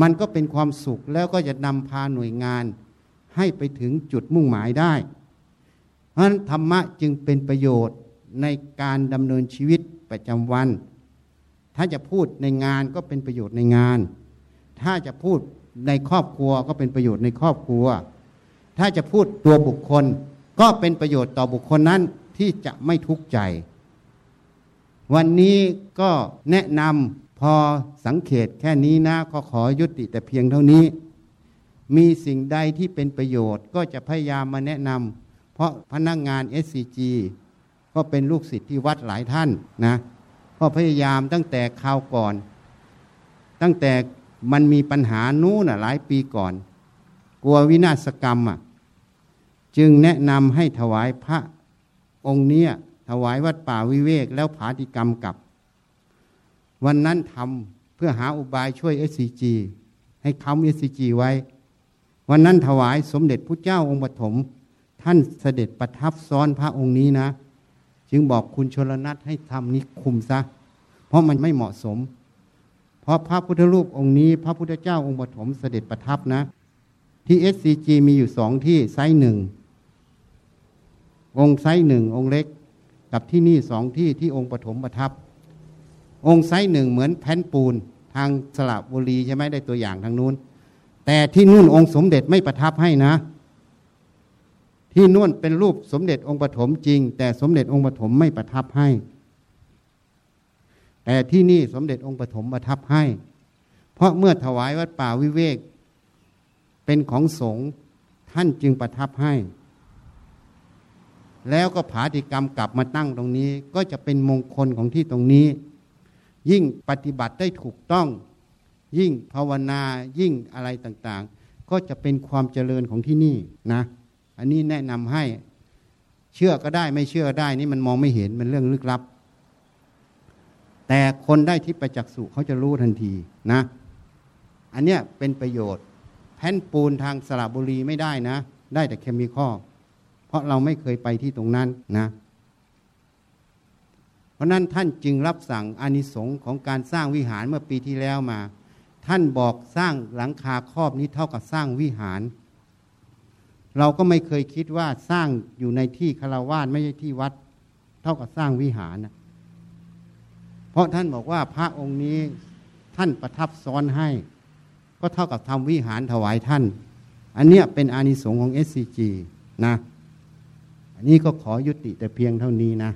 มันก็เป็นความสุขแล้วก็จะนำพาหน่วยงาน ให้ไปถึงจุดมุ่งหมายได้ เพราะฉะนั้นธรรมะจึงเป็นประโยชน์ในการดำเนินชีวิตประจำวัน ถ้าจะพูดในงานก็เป็นประโยชน์ในงาน ถ้าจะพูด ในครอบครัวก็เป็นประโยชน์ในครอบครัว ถ้าจะพูดตัวบุคคลก็เป็นประโยชน์ต่อบุคคลนั้นที่จะไม่ทุกข์ใจ วันนี้ก็แนะนำพอสังเกตแค่นี้นะก็ขอยุติแต่เพียงเท่านี้ มีสิ่งใดที่เป็นประโยชน์ก็จะพยายามมาแนะนำเพราะพนักงงาน SCG ก็เป็นลูกศิษย์ที่วัดหลายท่านนะก็พยายามตั้งแต่คราวก่อน ตั้งแต่ มันมีปัญหานู้นหลายปีก่อน กลัววินาศกรรมอะจึงแนะนำให้ถวายพระองค์เนี้ยถวายวัดป่าวิเวกแล้วผาติกรรมกลับ วันนั้นทำเพื่อหาอุบายช่วย SCG ให้ค้ำ SCG ไว้ วันนั้นถวายสมเด็จพระเจ้าองค์ปฐมท่านเสด็จประทับซ้อนพระองค์นี้นะ จึงบอกคุณชนลนัทให้ทำนี้คุมซะ เพราะมันไม่เหมาะสม เพราะพระพุทธรูปองค์นี้ พระพุทธเจ้าองค์ปฐมเสด็จประทับนะ ที่ SCG มีอยู่สองที่ไซส์หนึ่งองค์ site หนึ่งองค์เล็ก กับที่นี่สองที่ที่องค์ปฐมประทับ องค์ไซส์หนึ่งเหมือนแผ่นปูนทางสระบุรีใช่ไหมได้ตัวอย่างทางนู้น แต่ที่นู่นองค์สมเด็จไม่ประทับให้นะ ที่นู่นเป็นรูปสมเด็จองค์ปฐมจริง แต่สมเด็จองค์ปฐมไม่ประทับให้ แต่ที่นี่สมเด็จองค์ปฐมประทับให้ เพราะเมื่อถวายวัดป่าวิเวก เป็นของสงฆ์ท่านจึงประทับให้ แล้วก็ผาติกรรมกลับมาตั้งตรงนี้ ก็จะเป็นมงคลของที่ตรงนี้ ยิ่งปฏิบัติได้ถูกต้อง ยิ่งภาวนายิ่งอะไรต่างๆ ก็จะเป็นความเจริญของที่นี่นะ อันนี้แนะนำให้เชื่อก็ได้ไม่เชื่อได้นี่มันมองไม่เห็นมันเรื่องลึกลับ แต่คนได้ที่ประจักษ์สุเขาจะรู้ทันทีนะ อันเนี้ยเป็นประโยชน์ แผ่นปูนทางสระบุรีไม่ได้นะ ได้แต่เคมีคอลเพราะเราไม่เคยไปที่ตรงนั้นนะ เพราะนั้นท่านจึงรับสั่งอานิสงส์ของการสร้างวิหารเมื่อปีที่แล้วมา ท่านบอกสร้างหลังคาครอบนี้เท่ากับสร้างวิหาร เราก็ไม่เคยคิดว่าสร้างอยู่ในที่คารวาสไม่ใช่ที่วัด เท่ากับสร้างวิหารนะ เพราะท่านบอกว่าพระองค์นี้ท่านประทับซ้อนให้ ก็เท่ากับทำวิหารถวายท่าน อันเนี้ยเป็นอานิสงส์ของ SCG นะ อันนี้ก็ขอยุติแต่เพียงเท่านี้นะ